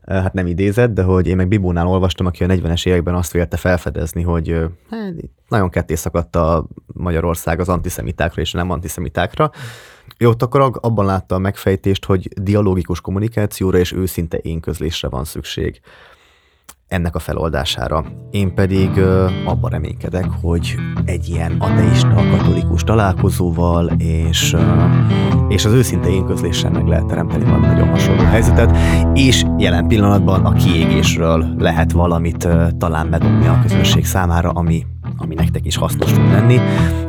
hát nem idézet, de hogy én meg Bibónál olvastam, aki a 40-es években azt vélte felfedezni, hogy hát, nagyon ketté szakadt a Magyarország az antiszemitákra és nem antiszemitákra. Ott akkor abban látta a megfejtést, hogy dialógikus kommunikációra és őszinte énközlésre van szükség ennek a feloldására. Én pedig ö, abban reménykedek, hogy egy ilyen ateista, katolikus találkozóval és, ö, és az őszinte én közléssel meg lehet teremteni valami nagyon hasonló helyzetet, és jelen pillanatban a kiégésről lehet valamit ö, talán bedobni a közönség számára, ami ami nektek is hasznos tud lenni.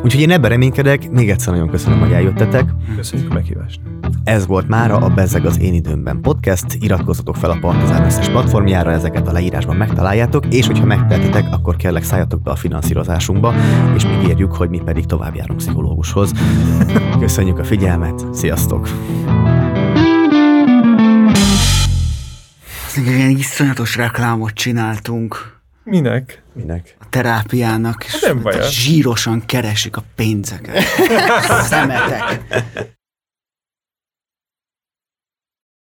Úgyhogy én ebben reménykedek, még egyszer nagyon köszönöm, hogy eljöttetek. Köszönjük a meghívást. Ez volt mára a Bezeg az én időmben podcast. Iratkozzatok fel a Partizán összes platformjára, ezeket a leírásban megtaláljátok, és hogyha megtehetitek, akkor kérlek szálljatok be a finanszírozásunkba, és ígérjük, hogy mi pedig tovább járunk pszichológushoz. Köszönjük a figyelmet, sziasztok! Ilyen iszonyatos reklámot csináltunk. Minek? Minek? A terápiának. És nem baj. Zsírosan keresik a pénzeket. Szemetek.